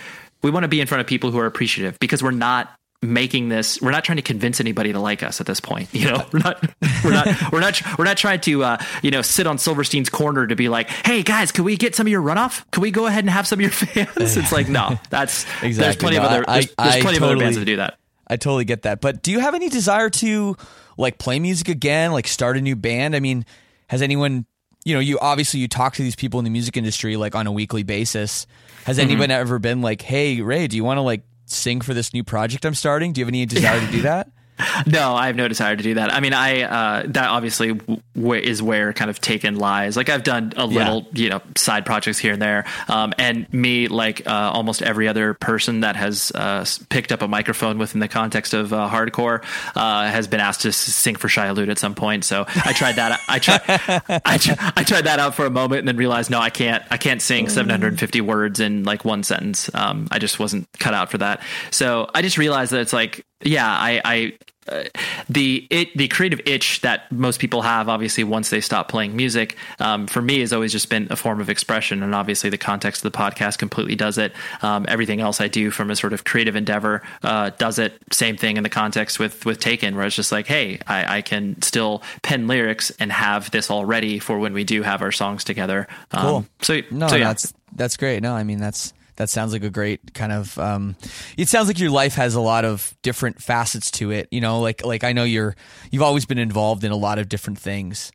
we want to be in front of people who are appreciative because we're not making this. We're not trying to convince anybody to like us at this point. You know, we're not. We're not. (laughs) We're not. We're not trying to uh, you know sit on Silverstein's corner to be like, hey guys, can we get some of your runoff? Can we go ahead and have some of your fans? It's like no, (laughs) that's exactly there's plenty No, of other I- there's, there's I plenty of other totally- bands that do that. I totally get that. But do you have any desire to like play music again, like start a new band? I mean, has anyone, you know, you obviously you talk to these people in the music industry like on a weekly basis. Has Mm-hmm. anyone ever been like, "Hey, Ray, do you want to like sing for this new project I'm starting? Do you have any desire to do that?" (laughs) No, I have no desire to do that. I mean, I uh, that obviously w- w- is where kind of Taken lies. Like I've done a little, you know, side projects here and there, um, and me, like uh, almost every other person that has uh, picked up a microphone within the context of uh, hardcore, uh, has been asked to sing for Shai Hulud at some point. So I tried that. I tried. (laughs) I, tr- I tried that out for a moment, and then realized no, I can't. I can't sing 750 words in like one sentence. Um, I just wasn't cut out for that. So I just realized that it's like, yeah, I. I uh, the it the creative itch that most people have obviously once they stop playing music um, for me has always just been a form of expression and obviously the context of the podcast completely does it um, everything else i do from a sort of creative endeavor uh, does it same thing in the context with with taken where it's just like hey I, I can still pen lyrics and have this all ready for when we do have our songs together um, Cool. so No, so yeah that's that's great. No, I mean that's that sounds like a great kind of. Um, it sounds like your life has a lot of different facets to it. You know, like like I know you're you've always been involved in a lot of different things.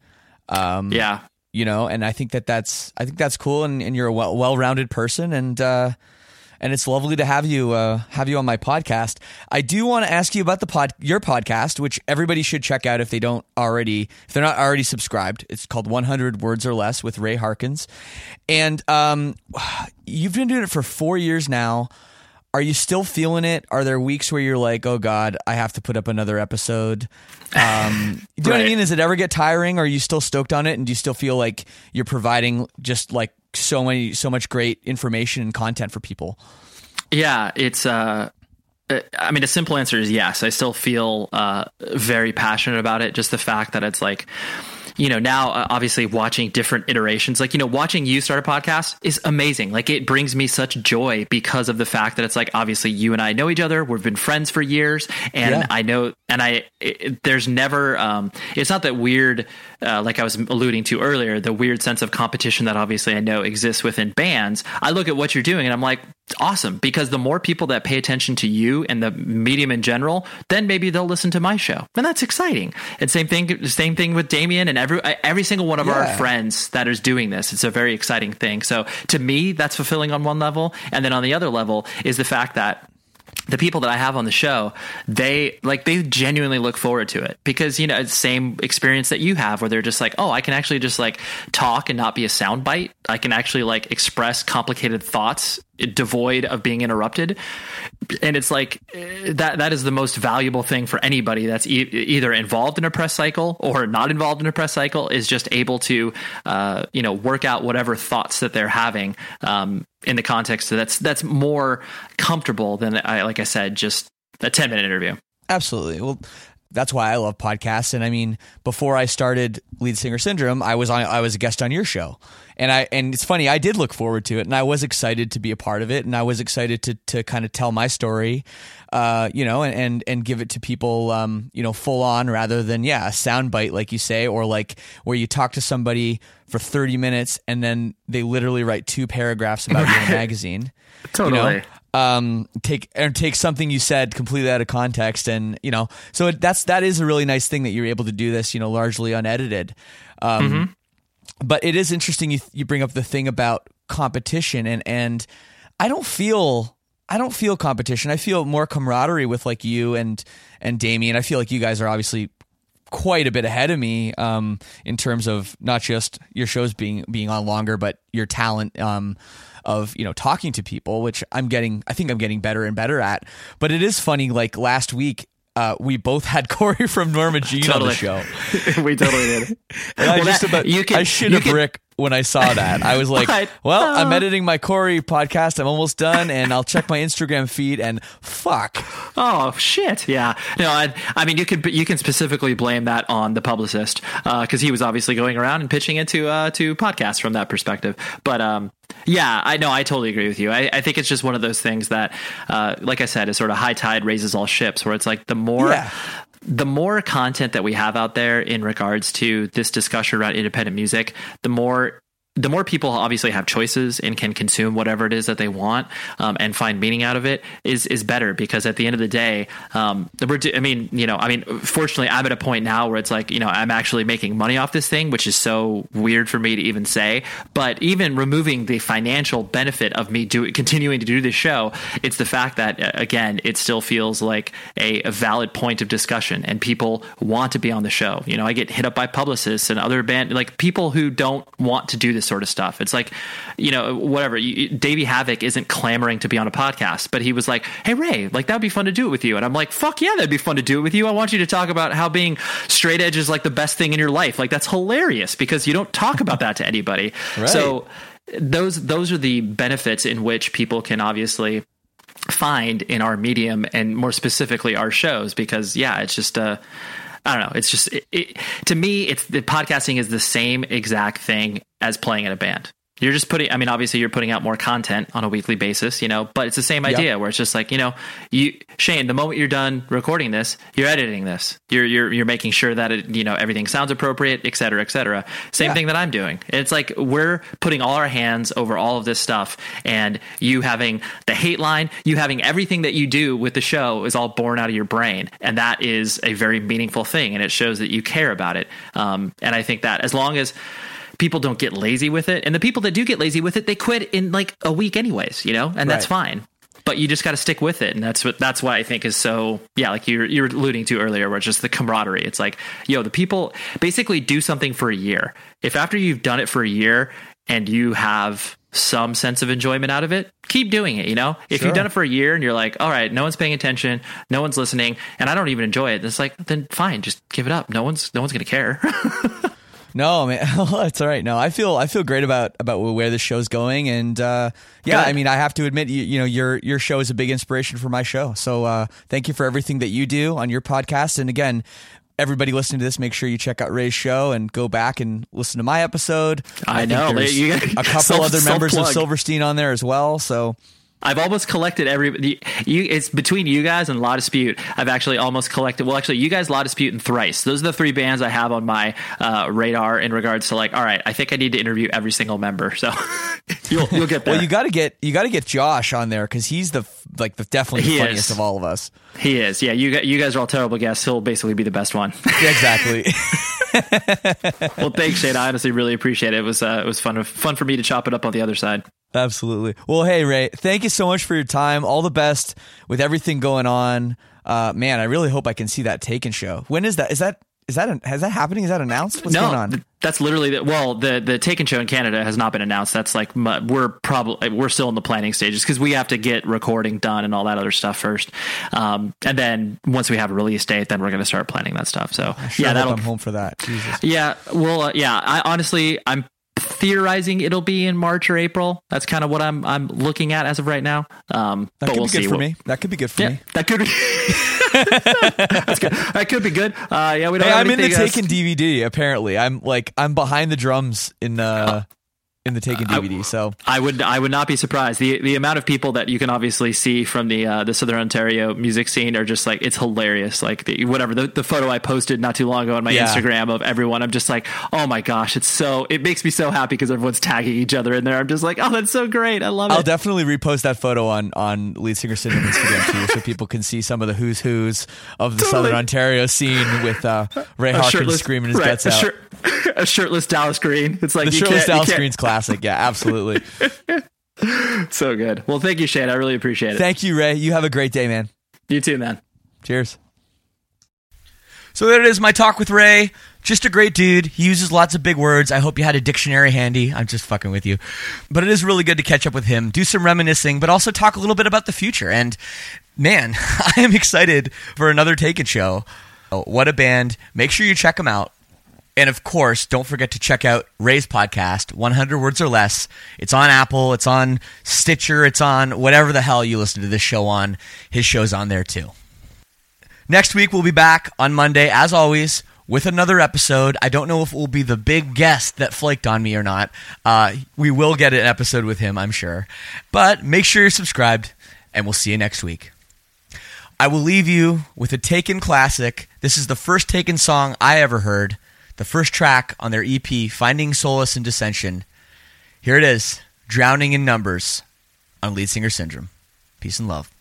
Um, yeah you know, and I think that that's I think that's cool, and, and you're a well well rounded person, and uh, and it's lovely to have you uh, have you on my podcast. I do want to ask you about the pod your podcast, which everybody should check out if they don't already if they're not already subscribed. It's called 100 Words or Less with Ray Harkins, and um, you've been doing it for four years now. Are you still feeling it? Are there weeks where you're like, "Oh God, I have to put up another episode"? Um, (laughs) do you know what I mean? Does it ever get tiring? Are you still stoked on it? And do you still feel like you're providing just like so many, so much great information and content for people? Yeah, it's uh uh, I mean, a simple answer is yes. I still feel uh, very passionate about it. Just the fact that it's like, you know, now uh, obviously watching different iterations, like, you know, watching you start a podcast is amazing. Like, it brings me such joy because of the fact that it's like, obviously, you and I know each other. We've been friends for years. And Yeah. I know, and I, it, there's never, um, it's not that weird, uh, like I was alluding to earlier, the weird sense of competition that obviously I know exists within bands. I look at what you're doing and I'm like, awesome because the more people that pay attention to you and the medium in general then maybe they'll listen to my show. And that's exciting. And same thing same thing with Damian and every every single one of Yeah. our friends that is doing this. It's a very exciting thing. So to me that's fulfilling on one level. And then on the other level is the fact that the people that I have on the show, they like they genuinely look forward to it. Because you know it's the same experience that you have where they're just like, oh, I can actually just like talk and not be a soundbite. I can actually like express complicated thoughts devoid of being interrupted, and it's like eh, that that is the most valuable thing for anybody that's e- either involved in a press cycle or not involved in a press cycle is just able to uh, you know work out whatever thoughts that they're having um, in the context that's that's more comfortable than I like I said just a 10 minute interview. Absolutely. Well, that's why I love podcasts. And I mean, before I started Lead Singer Syndrome, I was on I was a guest on your show. And I and it's funny, I did look forward to it and I was excited to be a part of it and I was excited to to kind of tell my story uh, you know, and, and and give it to people um, you know, full on rather than yeah, a sound bite like you say or like where you talk to somebody for 30 minutes and then they literally write two paragraphs about you in a magazine. (laughs) You know? Um take and take something you said completely out of context and you know so it, that's that is a really nice thing that you're able to do this you know largely unedited. Um but it is interesting you you bring up the thing about competition and and I don't feel I don't feel competition. I feel more camaraderie with like you and and Damian. I feel like you guys are obviously quite a bit ahead of me um, in terms of not just your shows being being on longer, but your talent um, of you know talking to people, which I'm getting. I think I'm getting better and better at. But it is funny. Like last week, uh, we both had (laughs) Corey from Norma Jean on the show. (laughs) we totally did. And I Well, just that- about you can- I shit you a can- brick. When I saw that. I was like, (laughs) well, I'm editing my Corey podcast. I'm almost done, and I'll check my Instagram feed. And fuck, Oh shit! Yeah, no, I, I mean you could you can specifically blame that on the publicist because he was obviously going around and pitching it to uh, to podcasts from that perspective. But um, yeah, I know I totally agree with you. I, I think it's just one of those things that, uh, like I said, is sort of high tide raises all ships. Where it's like the more Yeah. The more content that we have out there in regards to this discussion around independent music, the more the more people obviously have choices and can consume whatever it is that they want um, and find meaning out of it is is better because at the end of the day, um, I mean, you know, I mean, fortunately, I'm at a point now where it's like, you know, I'm actually making money off this thing, which is so weird for me to even say. But even removing the financial benefit of me do continuing to do this show, it's the fact that uh, again, it still feels like a, a valid point of discussion, and people want to be on the show. You know, I get hit up by publicists and other band like people who don't want to do this sort of stuff. It's like, you know, whatever. You, Davey Havok isn't clamoring to be on a podcast, but he was like, "Hey Ray, like that would be fun to do it with you." And I'm like, "Fuck yeah, that'd be fun to do it with you." I want you to talk about how being straight edge is like the best thing in your life. Like that's hilarious because you don't talk about that to anybody. (laughs) Right. So those those are the benefits in which people can obviously find in our medium and more specifically our shows because yeah it's just uh I don't know. It's just it, it, to me, it's the podcasting is the same exact thing as playing in a band. You're just putting. I mean, obviously, you're putting out more content on a weekly basis, you know. But it's the same idea where it's just like you know, you Shane. The moment you're done recording this, you're editing this. You're you're you're making sure that it you know everything sounds appropriate, et cetera, et cetera. Same Yeah. thing that I'm doing. It's like we're putting all our hands over all of this stuff, and you having the hate line, you having everything that you do with the show is all born out of your brain, and that is a very meaningful thing, and it shows that you care about it. Um, and I think that as long as people don't get lazy with it, and the people that do get lazy with it, they quit in like a week, anyways, you know, and that's fine. But you just got to stick with it, and that's what that's why I think is so yeah, like you you were alluding to earlier, where it's just the camaraderie. It's like yo, the people basically do something for a year. If after you've done it for a year and you have some sense of enjoyment out of it, keep doing it. You know, if Sure. you've done it for a year and you're like, all right, no one's paying attention, no one's listening, and I don't even enjoy it, it's like then fine, just give it up. No one's no one's gonna care. (laughs) no man, (laughs) it's all right. No, I feel I feel great about about where this show's going, and uh, yeah, Good. I mean, I have to admit, you, you know, your your show is a big inspiration for my show. So uh, thank you for everything that you do on your podcast, and again. Everybody listening to this, make sure you check out Ray's show and go back and listen to my episode. I think know, there's you- a couple (laughs) self- other members of. Silverstein on there as well. So I've almost collected every. You, it's between you guys and La Dispute. I've actually almost collected. Well, actually, you guys, La Dispute, and Thrice. Those are the three bands I have on my uh, radar in regards to like. All right, I think I need to interview every single member. So (laughs) you'll you'll get there. Well, you got to get you got to get Josh on there because he's the like the definitely the He funniest is. of all of us. he is. Yeah, you you guys are all terrible guests. He'll basically be the best one. (laughs) Yeah, exactly. (laughs) well, thanks, Shane. I honestly really appreciate it. It was uh, it was fun fun for me to chop it up on the other side. Absolutely. Well, hey Ray, thank you so much for your time. All the best with everything going on. Uh, man, I really hope I can see that Taken show. When is that? Is that is that an, has that happening? Is that announced? What's no, going on? th- that's literally the, well, the the Taken show in Canada has not been announced. That's like we're probably we're still in the planning stages because we have to get recording done and all that other stuff first. Um, and then once we have a release date, then we're going to start planning that stuff. So Sure yeah, that'll I'm home for that. Jesus. yeah. Well, uh, yeah. I honestly, I'm theorizing it'll be in March or April. That's kind of what I'm I'm looking at as of right now. Um, That but could we'll be good see. for We'll- me. That could be good for Yeah, me. that could be. (laughs) That's good. That could be good. Uh, yeah, we don't. Hey, I'm in the else- Taken DVD. Apparently, I'm like I'm behind the drums in uh in the Taken DVD. So I would I would not be surprised. The the amount of people that you can obviously see from the uh, the Southern Ontario music scene are just like it's hilarious. Like the, whatever the, the photo I posted not too long ago on my Yeah. Instagram of everyone, I'm just like, oh my gosh, it's so it makes me so happy because everyone's tagging each other in there. I'm just like, oh, that's so great. I love it. I'll definitely repost that photo on on Lead Singer Syndrome Instagram too, so people can see some of the who's who's of the Totally. Southern Ontario scene with uh, Ray A Harkins shirtless- screaming his right, guts a, out. shir- (laughs) a shirtless Dallas Green. It's like the you shirtless Dallas Green's classic. Yeah, absolutely. (laughs) So good. Well, thank you, Shane. I really appreciate it. Thank you, Ray. You have a great day, man. you too, man. Cheers. So there it is, my talk with Ray. Just a great dude. He uses lots of big words. I hope you had a dictionary handy. I'm just fucking with you. But it is really good to catch up with him, do some reminiscing, but also talk a little bit about the future. And man, (laughs) I am excited for another Taken show. Oh, what a band. Make sure you check them out. And of course, don't forget to check out Ray's podcast, 100 Words or Less. It's on Apple, it's on Stitcher, it's on whatever the hell you listen to this show on. His show's on there too. Next week, we'll be back on Monday, as always, with another episode. I don't know if it will be the big guest that flaked on me or not. Uh, we will get an episode with him, I'm sure. But make sure you're subscribed, and we'll see you next week. I will leave you with a Taken classic. This is the first Taken song I ever heard, the first track on their EP, Finding Solace in Dissension. Here it is Drowning in Numbers on Lead Singer Syndrome. Peace and love.